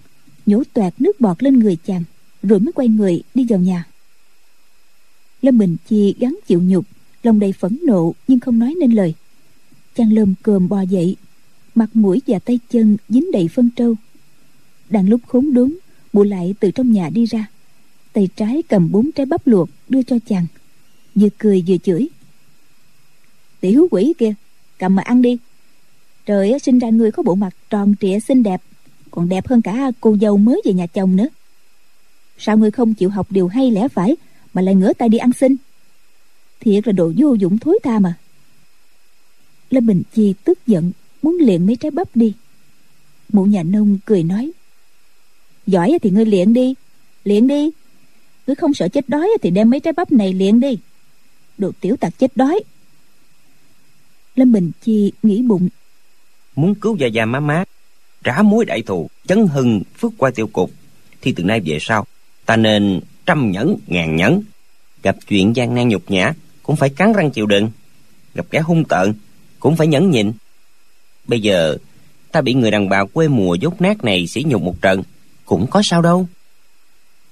Nhổ toẹt nước bọt lên người chàng, rồi mới quay người đi vào nhà. Lâm bình chi gắng chịu nhục, lòng đầy phẫn nộ nhưng không nói nên lời. Chàng lơm cơm bò dậy, mặt mũi và tay chân dính đầy phân trâu. Đang lúc khốn đốn mụ lại từ trong nhà đi ra. Tay trái cầm bốn trái bắp luộc đưa cho chàng. Vừa cười vừa chửi. Tiểu quỷ kia, cầm mà ăn đi trời sinh ra người có bộ mặt tròn trịa, xinh đẹp, còn đẹp hơn cả cô dâu mới về nhà chồng nữa. Sao ngươi không chịu học điều hay lẽ phải mà lại ngửa tay đi ăn xin? Thiệt là đồ vô dụng thối tha mà. Lâm bình chi tức giận, muốn liền mấy trái bắp đi. Mụ nhà nông cười nói, giỏi thì ngươi liền đi liền đi. Ngươi không sợ chết đói thì đem mấy trái bắp này liền đi. Đồ tiểu tặc chết đói. Lâm bình chi nghĩ bụng muốn cứu già già má má trả mối đại thù chấn hưng phước qua tiêu cục thì từ nay về sau ta nên trăm nhẫn ngàn nhẫn. Gặp chuyện gian nan nhục nhã cũng phải cắn răng chịu đựng. Gặp kẻ hung tợn cũng phải nhẫn nhịn. Bây giờ ta bị người đàn bà quê mùa dốt nát này sỉ nhục một trận cũng có sao đâu.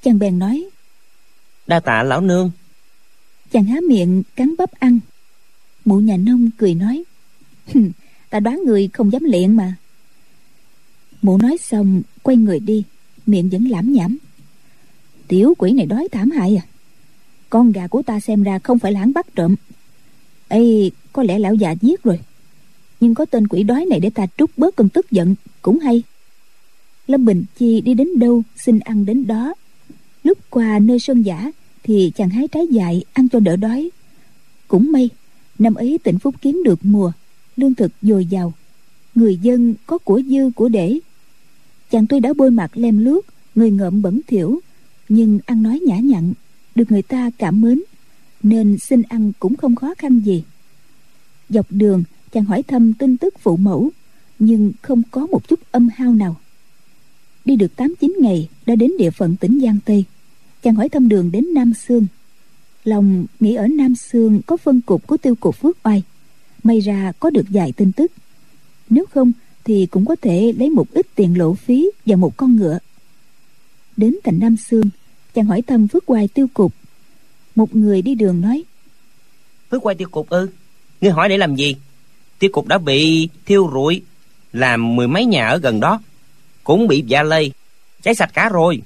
Chàng bèn nói đa tạ lão nương. Chàng há miệng cắn bắp ăn. Mụ nhà nông cười nói ta đoán người không dám liện mà. Mụ nói xong, quay người đi, miệng vẫn lãm nhảm. Tiểu quỷ này đói thảm hại à. Con gà của ta xem ra không phải là hắn bắt trộm. Ây có lẽ lão già giết rồi. Nhưng có tên quỷ đói này để ta trút bớt cơn tức giận, cũng hay. Lâm bình chi đi đến đâu, xin ăn đến đó. Lúc qua nơi sơn giả, thì chàng hái trái dại ăn cho đỡ đói. Cũng may, năm ấy tỉnh phúc kiếm được mùa lương thực dồi dào. Người dân có của dư, của để. Chàng tuy đã bôi mặt lem lướt người ngợm bẩn thỉu, nhưng ăn nói nhã nhặn, được người ta cảm mến, nên xin ăn cũng không khó khăn gì. Dọc đường, chàng hỏi thăm tin tức phụ mẫu, nhưng không có một chút âm hao nào. Đi được tám chín ngày, đã đến địa phận tỉnh giang tây. Chàng hỏi thăm đường đến nam sương. Lòng nghĩ ở nam sương có phân cục của tiêu cục phước oai may ra có được vài tin tức. Nếu không thì cũng có thể lấy một ít tiền lộ phí và một con ngựa. Đến thành nam sương chàng hỏi thăm phước oai tiêu cục. Một người đi đường nói phước oai tiêu cục ư? Ngươi hỏi để làm gì? Tiêu cục đã bị thiêu rụi làm mười mấy nhà ở gần đó cũng bị dạ lây cháy sạch cả rồi.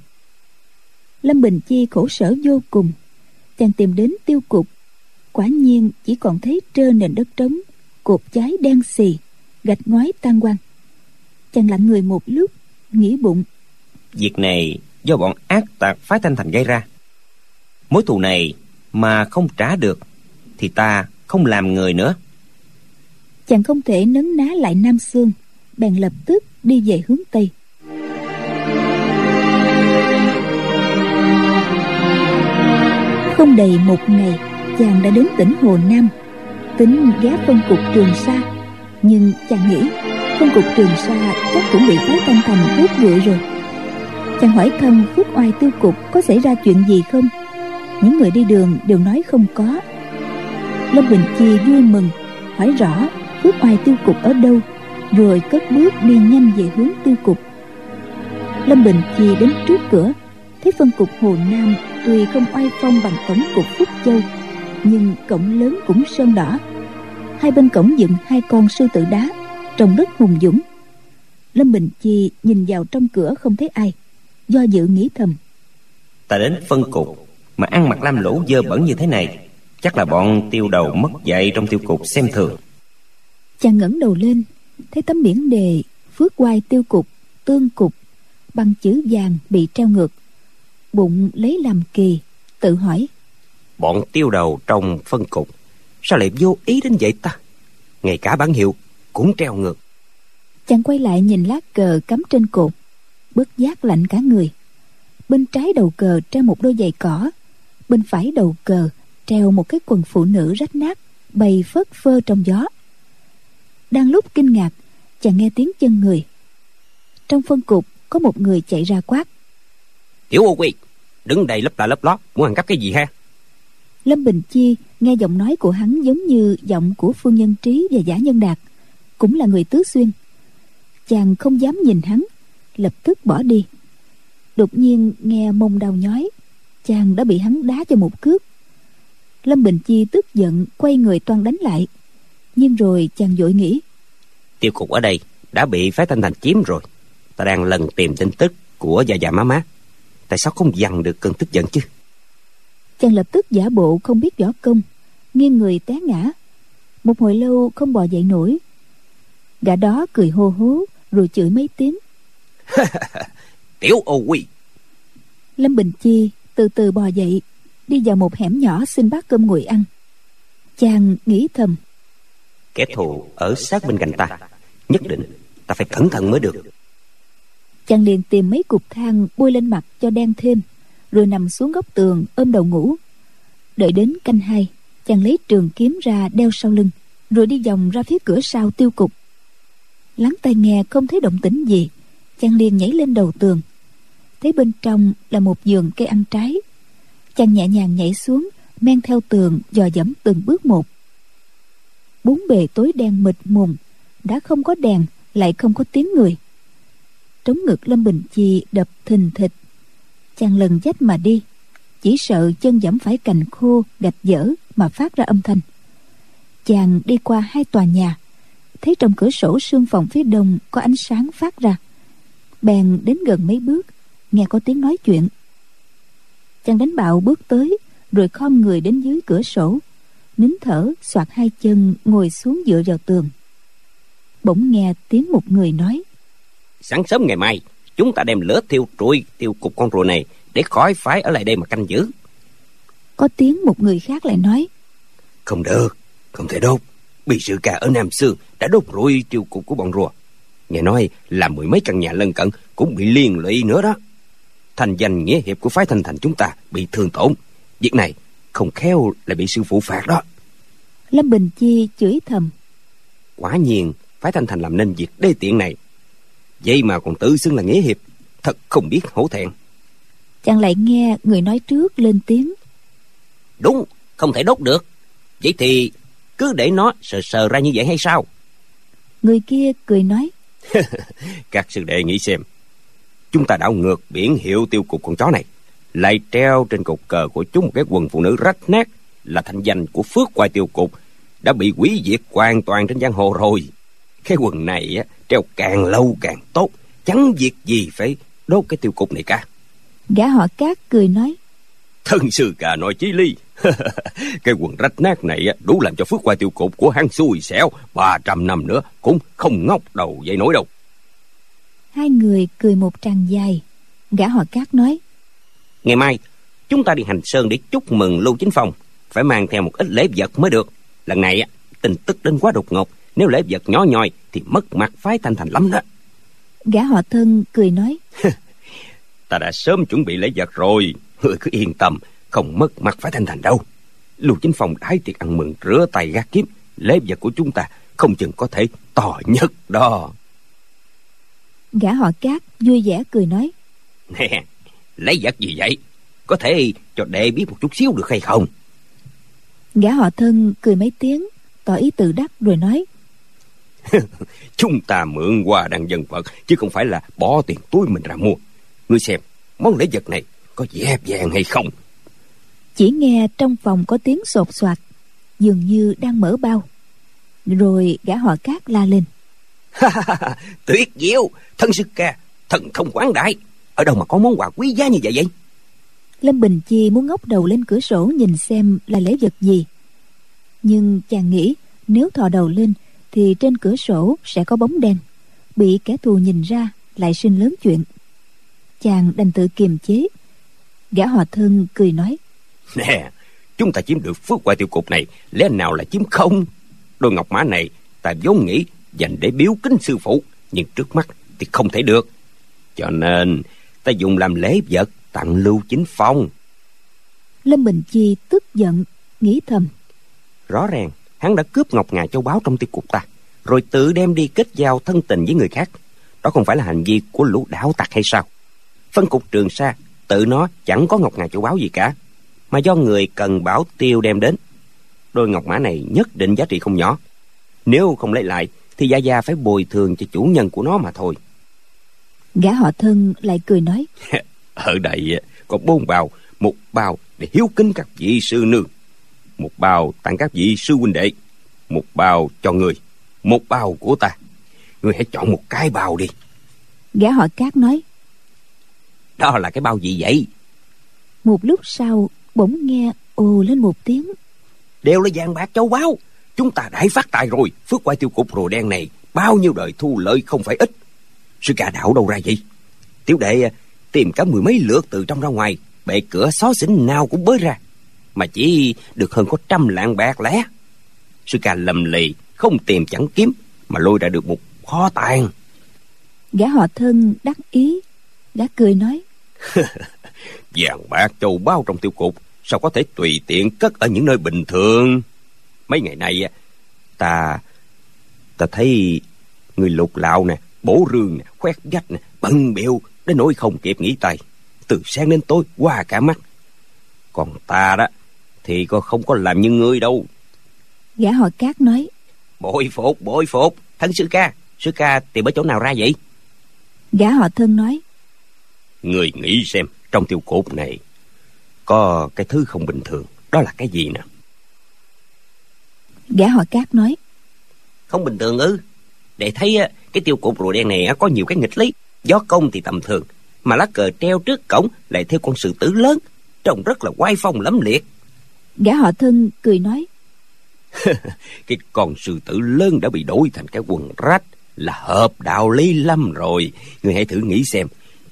Lâm bình chi khổ sở vô cùng. Chàng tìm đến tiêu cục quả nhiên chỉ còn thấy trơ nền đất trống cột cháy đen xì gạch ngói tan quang. Chàng lặng người một lúc nghĩ bụng. Việc này do bọn ác tặc phái thanh thành gây ra. Mối thù này mà không trả được thì ta không làm người nữa. Chàng không thể nấn ná lại nam xương bèn lập tức đi về hướng tây. Không đầy một ngày chàng đã đến tỉnh hồ nam. Tính ghé phân cục trường sa. Nhưng chàng nghĩ phân cục trường sa chắc cũng bị phái Tân thành hút rụi rồi. Chàng hỏi thăm phước oai tiêu cục có xảy ra chuyện gì không? Những người đi đường đều nói không có. Lâm bình chi vui mừng, hỏi rõ phước oai tiêu cục ở đâu, rồi cất bước đi nhanh về hướng tiêu cục. Lâm bình chi đến trước cửa, thấy phân cục hồ nam tuy không oai phong bằng tổng cục phúc châu nhưng cổng lớn cũng sơn đỏ. Hai bên cổng dựng hai con sư tử đá trông rất hùng dũng. Lâm bình chi nhìn vào trong cửa không thấy ai do dự nghĩ thầm. Ta đến phân cục mà ăn mặc lam lũ dơ bẩn như thế này chắc là bọn tiêu đầu mất dạy trong tiêu cục xem thường. Chàng ngẩng đầu lên thấy tấm biển đề phước quai tiêu cục tương cục bằng chữ vàng bị treo ngược. Bụng lấy làm kỳ tự hỏi bọn tiêu đầu trong phân cục sao lại vô ý đến vậy ta? Ngay cả bản hiệu cũng treo ngược. Chàng quay lại nhìn lá cờ cắm trên cột. Bất giác lạnh cả người. Bên trái đầu cờ treo một đôi giày cỏ. Bên phải đầu cờ treo một cái quần phụ nữ rách nát bay phất phơ trong gió. Đang lúc kinh ngạc chàng nghe tiếng chân người. Trong phân cục có một người chạy ra quát. Tiểu ô quy đứng đây lấp lại lấp lót muốn ăn cắp cái gì ha lâm bình chi nghe giọng nói của hắn giống như giọng của phương nhân trí và giả nhân đạt, cũng là người tứ xuyên. Chàng không dám nhìn hắn, lập tức bỏ đi. Đột nhiên nghe mông đau nhói chàng đã bị hắn đá cho một cước. Lâm bình chi tức giận, quay người toan đánh lại. Nhưng rồi chàng vội nghĩ, tiêu cục ở đây đã bị phái thanh thành chiếm rồi. Ta đang lần tìm tin tức của già già má má. Tại sao không dằn được cơn tức giận chứ? Chàng lập tức giả bộ không biết võ công nghiêng người té ngã. Một hồi lâu không bò dậy nổi. Gã đó cười hô hố rồi chửi mấy tiếng. <laughs> Tiểu ô quy. Lâm bình chi từ từ bò dậy đi vào một hẻm nhỏ xin bát cơm nguội ăn. Chàng nghĩ thầm. Kẻ thù ở sát bên cạnh ta nhất định ta phải cẩn thận mới được. Chàng liền tìm mấy cục than bôi lên mặt cho đen thêm rồi nằm xuống góc tường ôm đầu ngủ. Đợi đến canh hai, chàng lấy trường kiếm ra đeo sau lưng, rồi đi vòng ra phía cửa sau tiêu cục. Lắng tai nghe không thấy động tĩnh gì, chàng liền nhảy lên đầu tường. Thấy bên trong là một giường cây ăn trái. Chàng nhẹ nhàng nhảy xuống, men theo tường, dò dẫm từng bước một. Bốn bề tối đen mịt mùng, đã không có đèn, lại không có tiếng người. Trống ngực lâm bình chi đập thình thịch chàng lần dách mà đi. Chỉ sợ chân dẫm phải cành khô, gạch dở mà phát ra âm thanh. Chàng đi qua hai tòa nhà. Thấy trong cửa sổ sương phòng phía đông có ánh sáng phát ra. Bèn đến gần mấy bước, nghe có tiếng nói chuyện. Chàng đánh bạo bước tới, rồi khom người đến dưới cửa sổ. Nín thở, soạt hai chân, ngồi xuống dựa vào tường. Bỗng nghe tiếng một người nói. Sáng sớm ngày mai chúng ta đem lửa thiêu trụi tiêu cục con rùa này để khỏi phải ở lại đây mà canh giữ. Có tiếng một người khác lại nói. Không được không thể đốt. Bị sự ca ở nam sương đã đốt rụi tiêu cục của bọn rùa. Nghe nói là mười mấy căn nhà lân cận cũng bị liên lụy nữa đó. Thành danh nghĩa hiệp của phái thanh thành chúng ta bị thương tổn. Việc này không khéo lại bị sư phụ phạt đó. Lâm bình chi chửi thầm. Quả nhiên phái thanh thành làm nên việc đê tiện này vậy mà còn tự xưng là nghĩa hiệp thật không biết hổ thẹn. Chàng lại nghe người nói trước lên tiếng. Đúng không thể đốt được. Vậy thì cứ để nó sờ sờ ra như vậy hay sao? Người kia cười nói. <laughs> Các sư đệ nghĩ xem. Chúng ta đảo ngược biển hiệu tiêu cục con chó này lại treo trên cột cờ của chúng một cái quần phụ nữ rách nát là thanh danh của phước quay tiêu cục đã bị hủy diệt hoàn toàn trên giang hồ rồi cái quần này á, treo càng lâu càng tốt. Chẳng việc gì phải đốt cái tiêu cục này cả. Gã họ cát cười nói. Thân sư cả nói chí ly. <laughs> Cái quần rách nát này á, đủ làm cho phước quay tiêu cục của hắn xui xẻo. Ba trăm năm nữa cũng không ngóc đầu dậy nổi đâu. Hai người cười một tràng dài. Gã họ cát nói. Ngày mai chúng ta đi hành sơn để chúc mừng lưu chính phong. Phải mang theo một ít lễ vật mới được. Lần này á, tin tức đến quá đột ngột nếu lễ vật nhỏ nhoi thì mất mặt phái thanh thành lắm đó. Gã họ thân cười nói. <laughs> Ta đã sớm chuẩn bị lễ vật rồi. Người cứ yên tâm không mất mặt phái thanh thành đâu. Lưu chính phong đái tiệc ăn mừng rửa tay gác kiếm. Lễ vật của chúng ta không chừng có thể to nhất đó. Gã họ cát vui vẻ cười nói. <laughs> Nè lấy vật gì vậy? Có thể cho đệ biết một chút xíu được hay không? Gã họ thân cười mấy tiếng tỏ ý tự đắc rồi nói <laughs> chúng ta mượn quà đăng dân vật chứ không phải là bỏ tiền túi mình ra mua. Ngươi xem món lễ vật này có dép vàng hay không? Chỉ nghe trong phòng có tiếng sột soạt dường như đang mở bao. Rồi gã họ cát la lên. Tuyệt diệu! Thân sư ca thần thông quán đại. Ở đâu mà có món quà quý giá như vậy vậy? Lâm bình chi muốn ngóc đầu lên cửa sổ nhìn xem là lễ vật gì. Nhưng chàng nghĩ nếu thò đầu lên thì trên cửa sổ sẽ có bóng đen bị kẻ thù nhìn ra lại sinh lớn chuyện. Chàng đành tự kiềm chế. Gã hòa thân cười nói nè chúng ta chiếm được phước quả tiêu cục này lẽ nào là chiếm không? Đôi ngọc mã này ta vốn nghĩ dành để biếu kính sư phụ nhưng trước mắt thì không thể được. Cho nên ta dùng làm lễ vật tặng lưu chính phong. Lâm bình chi tức giận nghĩ thầm rõ ràng hắn đã cướp ngọc ngà châu báu trong tiêu cục ta rồi tự đem đi kết giao thân tình với người khác. Đó không phải là hành vi của lũ đảo tặc hay sao? Phân cục trường sa tự nó chẳng có ngọc ngà châu báu gì cả mà do người cần bảo tiêu đem đến. Đôi ngọc mã này nhất định giá trị không nhỏ. Nếu không lấy lại thì gia gia phải bồi thường cho chủ nhân của nó mà thôi. Gã họ thân lại cười nói. <laughs> Ở đây có bốn bao một bao để hiếu kính các vị sư nương một bao tặng các vị sư huynh đệ một bao cho người một bao của ta. Người hãy chọn một cái bao đi. Gã họ cát nói đó là cái bao gì vậy? Một lúc sau bỗng nghe ồ lên một tiếng. Đều là vàng bạc châu báu. Chúng ta đại phát tài rồi. Phước quay tiêu cục rùa đen này bao nhiêu đời thu lợi không phải ít. Sư ca đảo đâu ra vậy? Tiểu đệ tìm cả mười mấy lượt từ trong ra ngoài. Bệ cửa xó xỉnh nào cũng bới ra mà chỉ được hơn có trăm lạng bạc lẻ. Sư ca lầm lì không tìm chẳng kiếm mà lôi ra được một kho tàng. Gã họ thân đắc ý gã cười nói. <laughs> Vàng bạc châu bao trong tiêu cục sao có thể tùy tiện cất ở những nơi bình thường? Mấy ngày nay ta ta thấy người lục lạo nè bổ rương nè khoét vách nè bận biệu đến nỗi không kịp nghỉ tay. Từ sáng đến tối qua cả mắt. Còn ta đó thì có không có làm như ngươi đâu. Gã họ cát nói bội phục bội phục. Thân sư ca sư ca tìm ở chỗ nào ra vậy? Gã họ thân nói người nghĩ xem trong tiêu cột này có cái thứ không bình thường đó là cái gì nè? Gã họ cát nói không bình thường ư? Để thấy cái tiêu cột rùa đen này có nhiều cái nghịch lý. Gió công thì tầm thường mà lá cờ treo trước cổng lại theo con sư tử lớn trông rất là oai phong lẫm liệt gã họ thân cười nói. <laughs> Cái con sư tử lớn đã bị đổi thành cái quần rách là hợp đạo lý lắm rồi. Người hãy thử nghĩ xem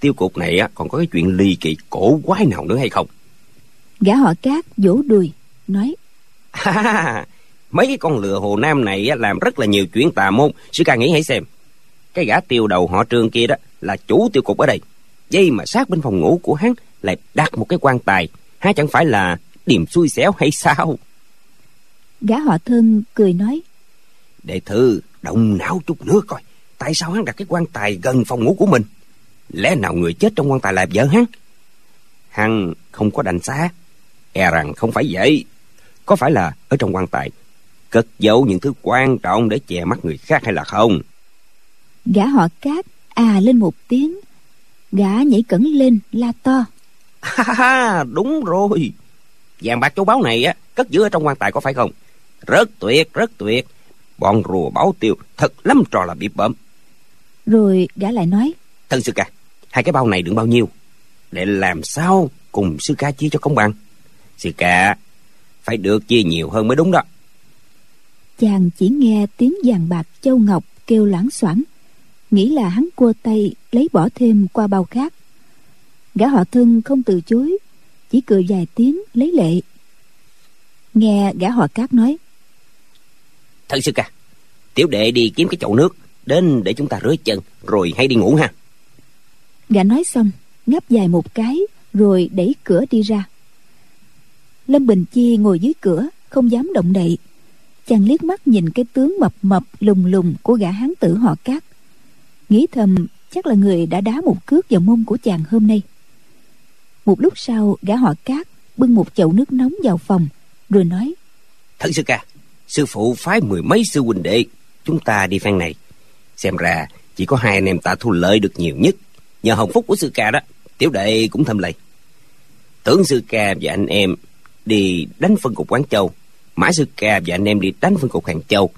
tiêu cục này còn có cái chuyện ly kỳ cổ quái nào nữa hay không? Gã họ cát vỗ đùi nói. Mấy cái con lừa hồ nam này làm rất là nhiều chuyện tà môn. Sư ca nghĩ hãy xem. Cái gã tiêu đầu họ trương kia đó là chủ tiêu cục ở đây. Dây mà sát bên phòng ngủ của hắn lại đặt một cái quan tài. Há chẳng phải là điểm xui xẻo hay sao? Gã họ thân cười nói. Đệ thư động não chút nữa coi. Tại sao hắn đặt cái quan tài gần phòng ngủ của mình? Lẽ nào người chết trong quan tài là vợ hắn? Hắn không có đành xác. E rằng không phải vậy. Có phải là ở trong quan tài cất giấu những thứ quan trọng để che mắt người khác hay là không? Gã họ cát à lên một tiếng. Gã nhảy cẩn lên la to. Ha đúng rồi vàng bạc châu báu này á cất giữ ở trong quan tài có phải không? Rất tuyệt rất tuyệt. Bọn rùa báo tiêu thật lắm trò là bị bợm. Rồi gã lại nói. Thân sư ca hai cái bao này đựng bao nhiêu? Để làm sao cùng sư ca chia cho công bằng? Sư ca phải được chia nhiều hơn mới đúng đó. Chàng chỉ nghe tiếng vàng bạc châu ngọc kêu loảng xoảng. Nghĩ là hắn cua tay lấy bỏ thêm qua bao khác. Gã họ thân không từ chối chỉ cười vài tiếng lấy lệ. Nghe gã họ cát nói thân sư ca tiểu đệ đi kiếm cái chậu nước đến để chúng ta rửa chân rồi hay đi ngủ ha. Gã nói xong ngáp dài một cái rồi đẩy cửa đi ra. Lâm bình chi ngồi dưới cửa không dám động đậy. Chàng liếc mắt nhìn cái tướng mập mập lùng lùng của gã hán tử họ cát. Nghĩ thầm chắc là người đã đá một cước vào mông của chàng hôm nay một lúc sau, gã họ cát bưng một chậu nước nóng vào phòng, rồi nói thân sư ca, sư phụ phái mười mấy sư huynh đệ, chúng ta đi phen này. Xem ra chỉ có hai anh em ta thu lợi được nhiều nhất. Nhờ hồng phúc của sư ca đó, tiểu đệ cũng thâm lầy. Tưởng sư ca và anh em đi đánh phân cục quán châu, mãi sư ca và anh em đi đánh phân cục hàng châu.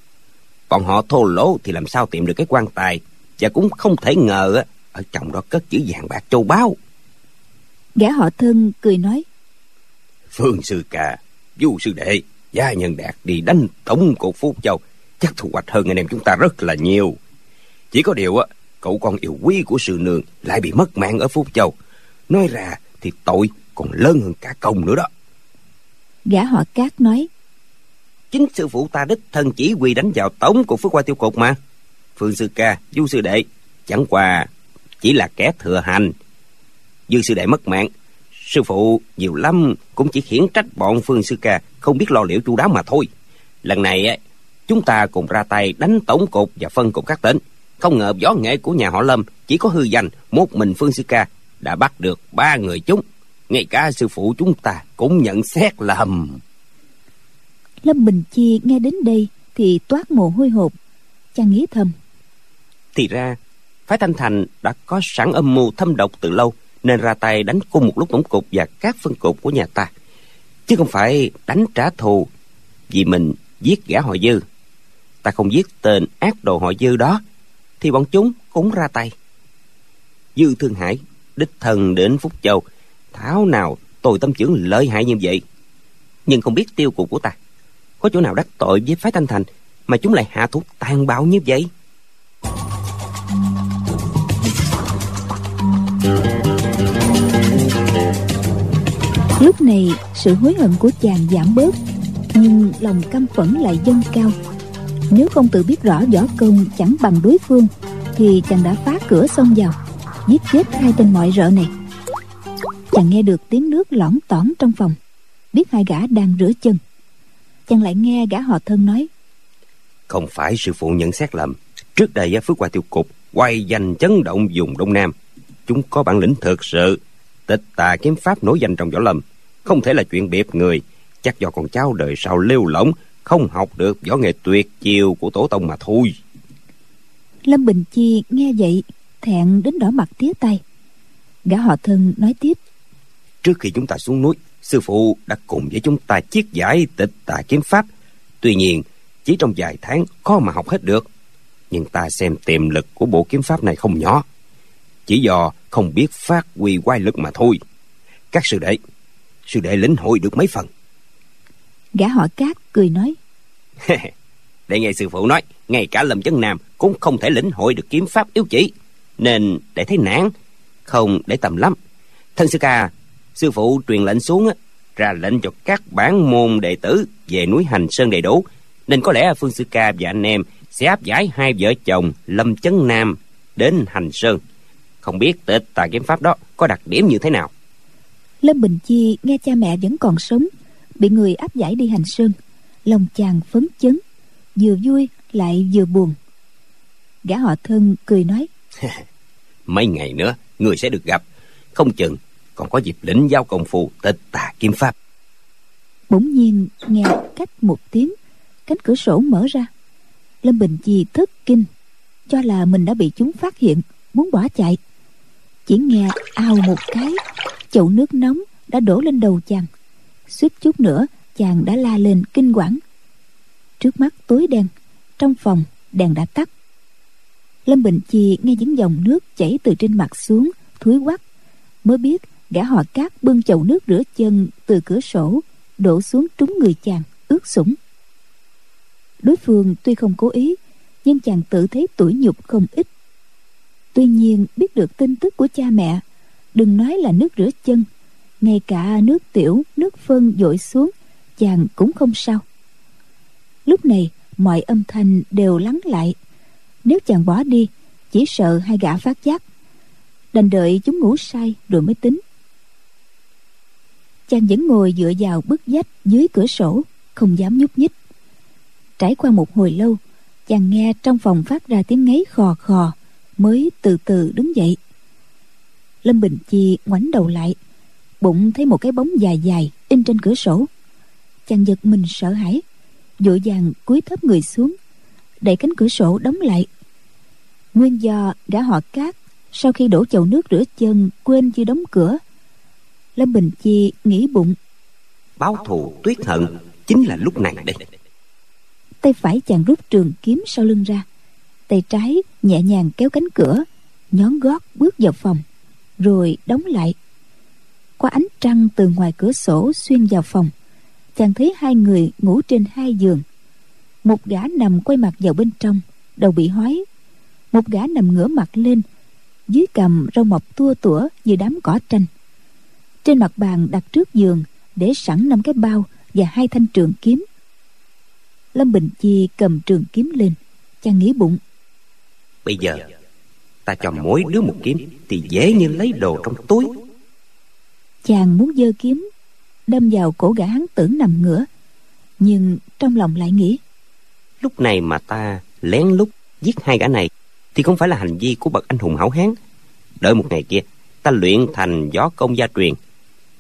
Bọn họ thô lỗ thì làm sao tìm được cái quan tài, và cũng không thể ngờ ở trong đó cất chữ vàng bạc châu báu gã họ thân cười nói. Phương sư ca du sư đệ gia nhân đạt đi đánh tổng cục phú châu. Chắc thu hoạch hơn anh em chúng ta rất là nhiều. Chỉ có điều á cậu con yêu quý của sư nương lại bị mất mạng ở phú châu. Nói ra thì tội còn lớn hơn cả công nữa đó. Gã họ cát nói. Chính sư phụ ta đích thân chỉ huy đánh vào tổng của phước qua tiêu cục mà. Phương sư ca du sư đệ chẳng qua chỉ là kẻ thừa hành dư sư đệ mất mạng. Sư phụ nhiều lắm cũng chỉ khiển trách bọn phương sư ca không biết lo liệu chu đáo mà thôi. Lần này chúng ta cùng ra tay đánh tổng cục và phân cục các tỉnh. Không ngờ võ nghệ của nhà họ lâm chỉ có hư danh một mình phương sư ca đã bắt được ba người chúng. Ngay cả sư phụ chúng ta cũng nhận xét lầm. Lâm bình chi nghe đến đây thì toát mồ hôi hột. Chàng nghĩ thầm thì ra phái thanh thành đã có sẵn âm mưu thâm độc từ lâu nên ra tay đánh cùng một lúc tổng cục và các phân cục của nhà ta. Chứ không phải đánh trả thù vì mình giết gã họ dư. Ta không giết tên ác đồ họ dư đó, thì bọn chúng cũng ra tay. Dư thương hải, đích thần đến phúc châu tháo nào tôi tâm trưởng lợi hại như vậy? Nhưng không biết tiêu cục của ta có chỗ nào đắc tội với phái thanh thành mà chúng lại hạ thủ tàn bạo như vậy? Lúc này, sự hối hận của chàng giảm bớt, nhưng lòng căm phẫn lại dâng cao. Nếu không tự biết rõ võ công chẳng bằng đối phương, thì chàng đã phá cửa xông vào, giết chết hai tên mọi rợ này. Chàng nghe được tiếng nước lõng tỏn trong phòng, biết hai gã đang rửa chân. Chàng lại nghe gã họ thân nói, không phải sư phụ nhận xét lầm. Trước đây phước qua tiêu cục quay danh chấn động vùng đông nam. Chúng có bản lĩnh thực sự tịch tà kiếm pháp nổi danh trong võ lâm. Không thể là chuyện biệt người. Chắc do con cháu đời sau lêu lỏng không học được võ nghệ tuyệt chiêu của tổ tông mà thôi. Lâm bình chi nghe vậy thẹn đến đỏ mặt tía tay. Gã họ thân nói tiếp. Trước khi chúng ta xuống núi sư phụ đã cùng với chúng ta chiết giải tịch tà kiếm pháp. Tuy nhiên chỉ trong vài tháng khó mà học hết được. Nhưng ta xem tiềm lực của bộ kiếm pháp này không nhỏ. Chỉ do không biết phát huy quay lực mà thôi. Các sư đệ sư đệ lĩnh hội được mấy phần? Gã họ cát cười nói. <laughs> Để nghe sư phụ nói ngay cả lâm chân nam cũng không thể lĩnh hội được kiếm pháp yếu chỉ. Nên để thấy nản không để tầm lắm. Thân sư ca sư phụ truyền lệnh xuống ra lệnh cho các bản môn đệ tử về núi hành sơn đầy đủ. Nên có lẽ phương sư ca và anh em sẽ áp giải hai vợ chồng lâm chấn nam đến hành sơn không biết tịch tà kiếm pháp đó có đặc điểm như thế nào. Lâm bình chi nghe cha mẹ vẫn còn sống bị người áp giải đi hành sơn. Lòng chàng phấn chấn vừa vui lại vừa buồn. Gã họ thân cười nói <laughs> mấy ngày nữa người sẽ được gặp. Không chừng còn có dịp lĩnh giao công phu tịch tà kim pháp. Bỗng nhiên nghe cách một tiếng cánh cửa sổ mở ra. Lâm bình chi thất kinh cho là mình đã bị chúng phát hiện muốn bỏ chạy chỉ nghe ao một cái, chậu nước nóng đã đổ lên đầu chàng. Suýt chút nữa, chàng đã la lên kinh quản. Trước mắt tối đen, trong phòng đèn đã tắt. Lâm bình chi nghe những dòng nước chảy từ trên mặt xuống, thúi quắc mới biết gã họ cát bưng chậu nước rửa chân từ cửa sổ, đổ xuống trúng người chàng, ướt sũng. Đối phương tuy không cố ý, nhưng chàng tự thấy tủi nhục không ít tuy nhiên, biết được tin tức của cha mẹ, đừng nói là nước rửa chân, ngay cả nước tiểu, nước phân dội xuống, chàng cũng không sao. Lúc này, mọi âm thanh đều lắng lại. Nếu chàng bỏ đi, chỉ sợ hai gã phát giác. Đành đợi chúng ngủ say rồi mới tính. Chàng vẫn ngồi dựa vào bức vách dưới cửa sổ, không dám nhúc nhích. Trải qua một hồi lâu, chàng nghe trong phòng phát ra tiếng ngáy khò khò mới từ từ đứng dậy. Lâm bình chi ngoảnh đầu lại bụng thấy một cái bóng dài dài in trên cửa sổ. Chàng giật mình sợ hãi vội vàng cúi thấp người xuống đẩy cánh cửa sổ đóng lại. Nguyên do gã họ cát sau khi đổ chậu nước rửa chân quên chưa đóng cửa. Lâm bình chi nghĩ bụng. Báo thù tuyết hận chính là lúc này đây. Tay phải chàng rút trường kiếm sau lưng ra tay trái nhẹ nhàng kéo cánh cửa, nhón gót bước vào phòng, rồi đóng lại. Qua ánh trăng từ ngoài cửa sổ xuyên vào phòng, chàng thấy hai người ngủ trên hai giường. Một gã nằm quay mặt vào bên trong, đầu bị hói. Một gã nằm ngửa mặt lên, dưới cằm râu mọc tua tủa như đám cỏ tranh. Trên mặt bàn đặt trước giường để sẵn năm cái bao và hai thanh trường kiếm. Lâm bình chi cầm trường kiếm lên, chàng nghĩ bụng bây giờ ta cho mỗi đứa một kiếm thì dễ như lấy đồ trong túi. Chàng muốn giơ kiếm đâm vào cổ gã hắn tử nằm ngửa nhưng trong lòng lại nghĩ lúc này mà ta lén lút giết hai gã này thì không phải là hành vi của bậc anh hùng hảo hán. Đợi một ngày kia ta luyện thành gió công gia truyền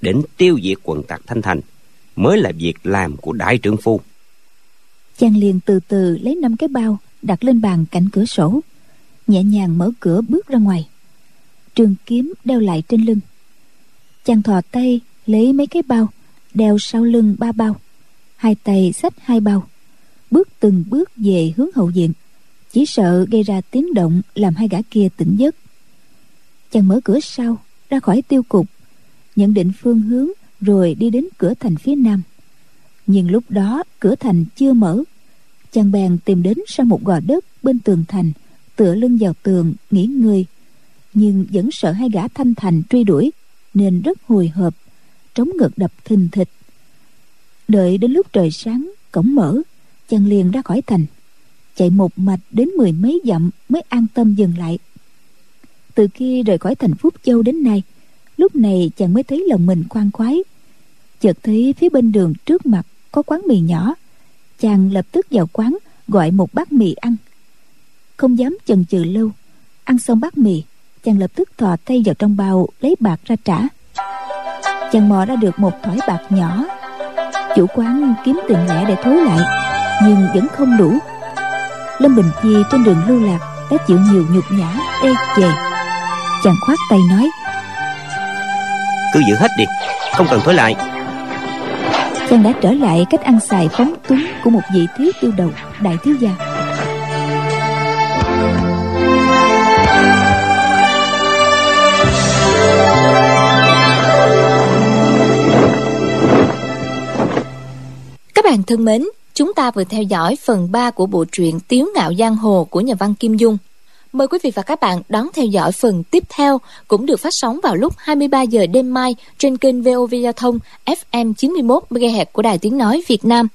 đến tiêu diệt quần tặc thanh thành mới là việc làm của đại trưởng phu. chàng liền từ từ lấy năm cái bao đặt lên bàn cạnh cửa sổ nhẹ nhàng mở cửa bước ra ngoài. Trường kiếm đeo lại trên lưng. Chàng thò tay lấy mấy cái bao, đeo sau lưng ba bao. Hai tay xách hai bao. Bước từng bước về hướng hậu viện. Chỉ sợ gây ra tiếng động làm hai gã kia tỉnh giấc. Chàng mở cửa sau, ra khỏi tiêu cục, nhận định phương hướng rồi đi đến cửa thành phía nam. Nhưng lúc đó, cửa thành chưa mở. Chàng bèn tìm đến sau một gò đất bên tường thành tựa lưng vào tường, nghỉ ngơi. Nhưng vẫn sợ hai gã thanh thành truy đuổi, nên rất hồi hộp, trống ngực đập thình thịch. Đợi đến lúc trời sáng, cổng mở, chàng liền ra khỏi thành. Chạy một mạch đến mười mấy dặm mới an tâm dừng lại. Từ khi rời khỏi thành phúc châu đến nay, lúc này chàng mới thấy lòng mình khoan khoái. Chợt thấy phía bên đường trước mặt có quán mì nhỏ. Chàng lập tức vào quán gọi một bát mì ăn không dám chần chừ lâu. Ăn xong bát mì chàng lập tức thò tay vào trong bao lấy bạc ra trả. Chàng mò ra được một thỏi bạc nhỏ. Chủ quán kiếm tiền lẻ để thối lại nhưng vẫn không đủ. Lâm bình chi trên đường lưu lạc đã chịu nhiều nhục nhã ê chề. Chàng khoát tay nói cứ giữ hết đi không cần thối lại. Chàng đã trở lại cách ăn xài phóng túng của một vị thiếu tiêu đầu đại thiếu gia bạn thân mến, chúng ta vừa theo dõi phần 3 của bộ truyện Tiếu ngạo giang hồ của nhà văn Kim Dung. Mời quý vị và các bạn đón theo dõi phần tiếp theo cũng được phát sóng vào lúc 23 giờ đêm mai trên kênh VOV Giao thông FM 91 MHz của Đài Tiếng nói Việt Nam.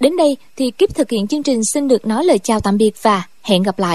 Đến đây thì kiếp thực hiện chương trình xin được nói lời chào tạm biệt và hẹn gặp lại.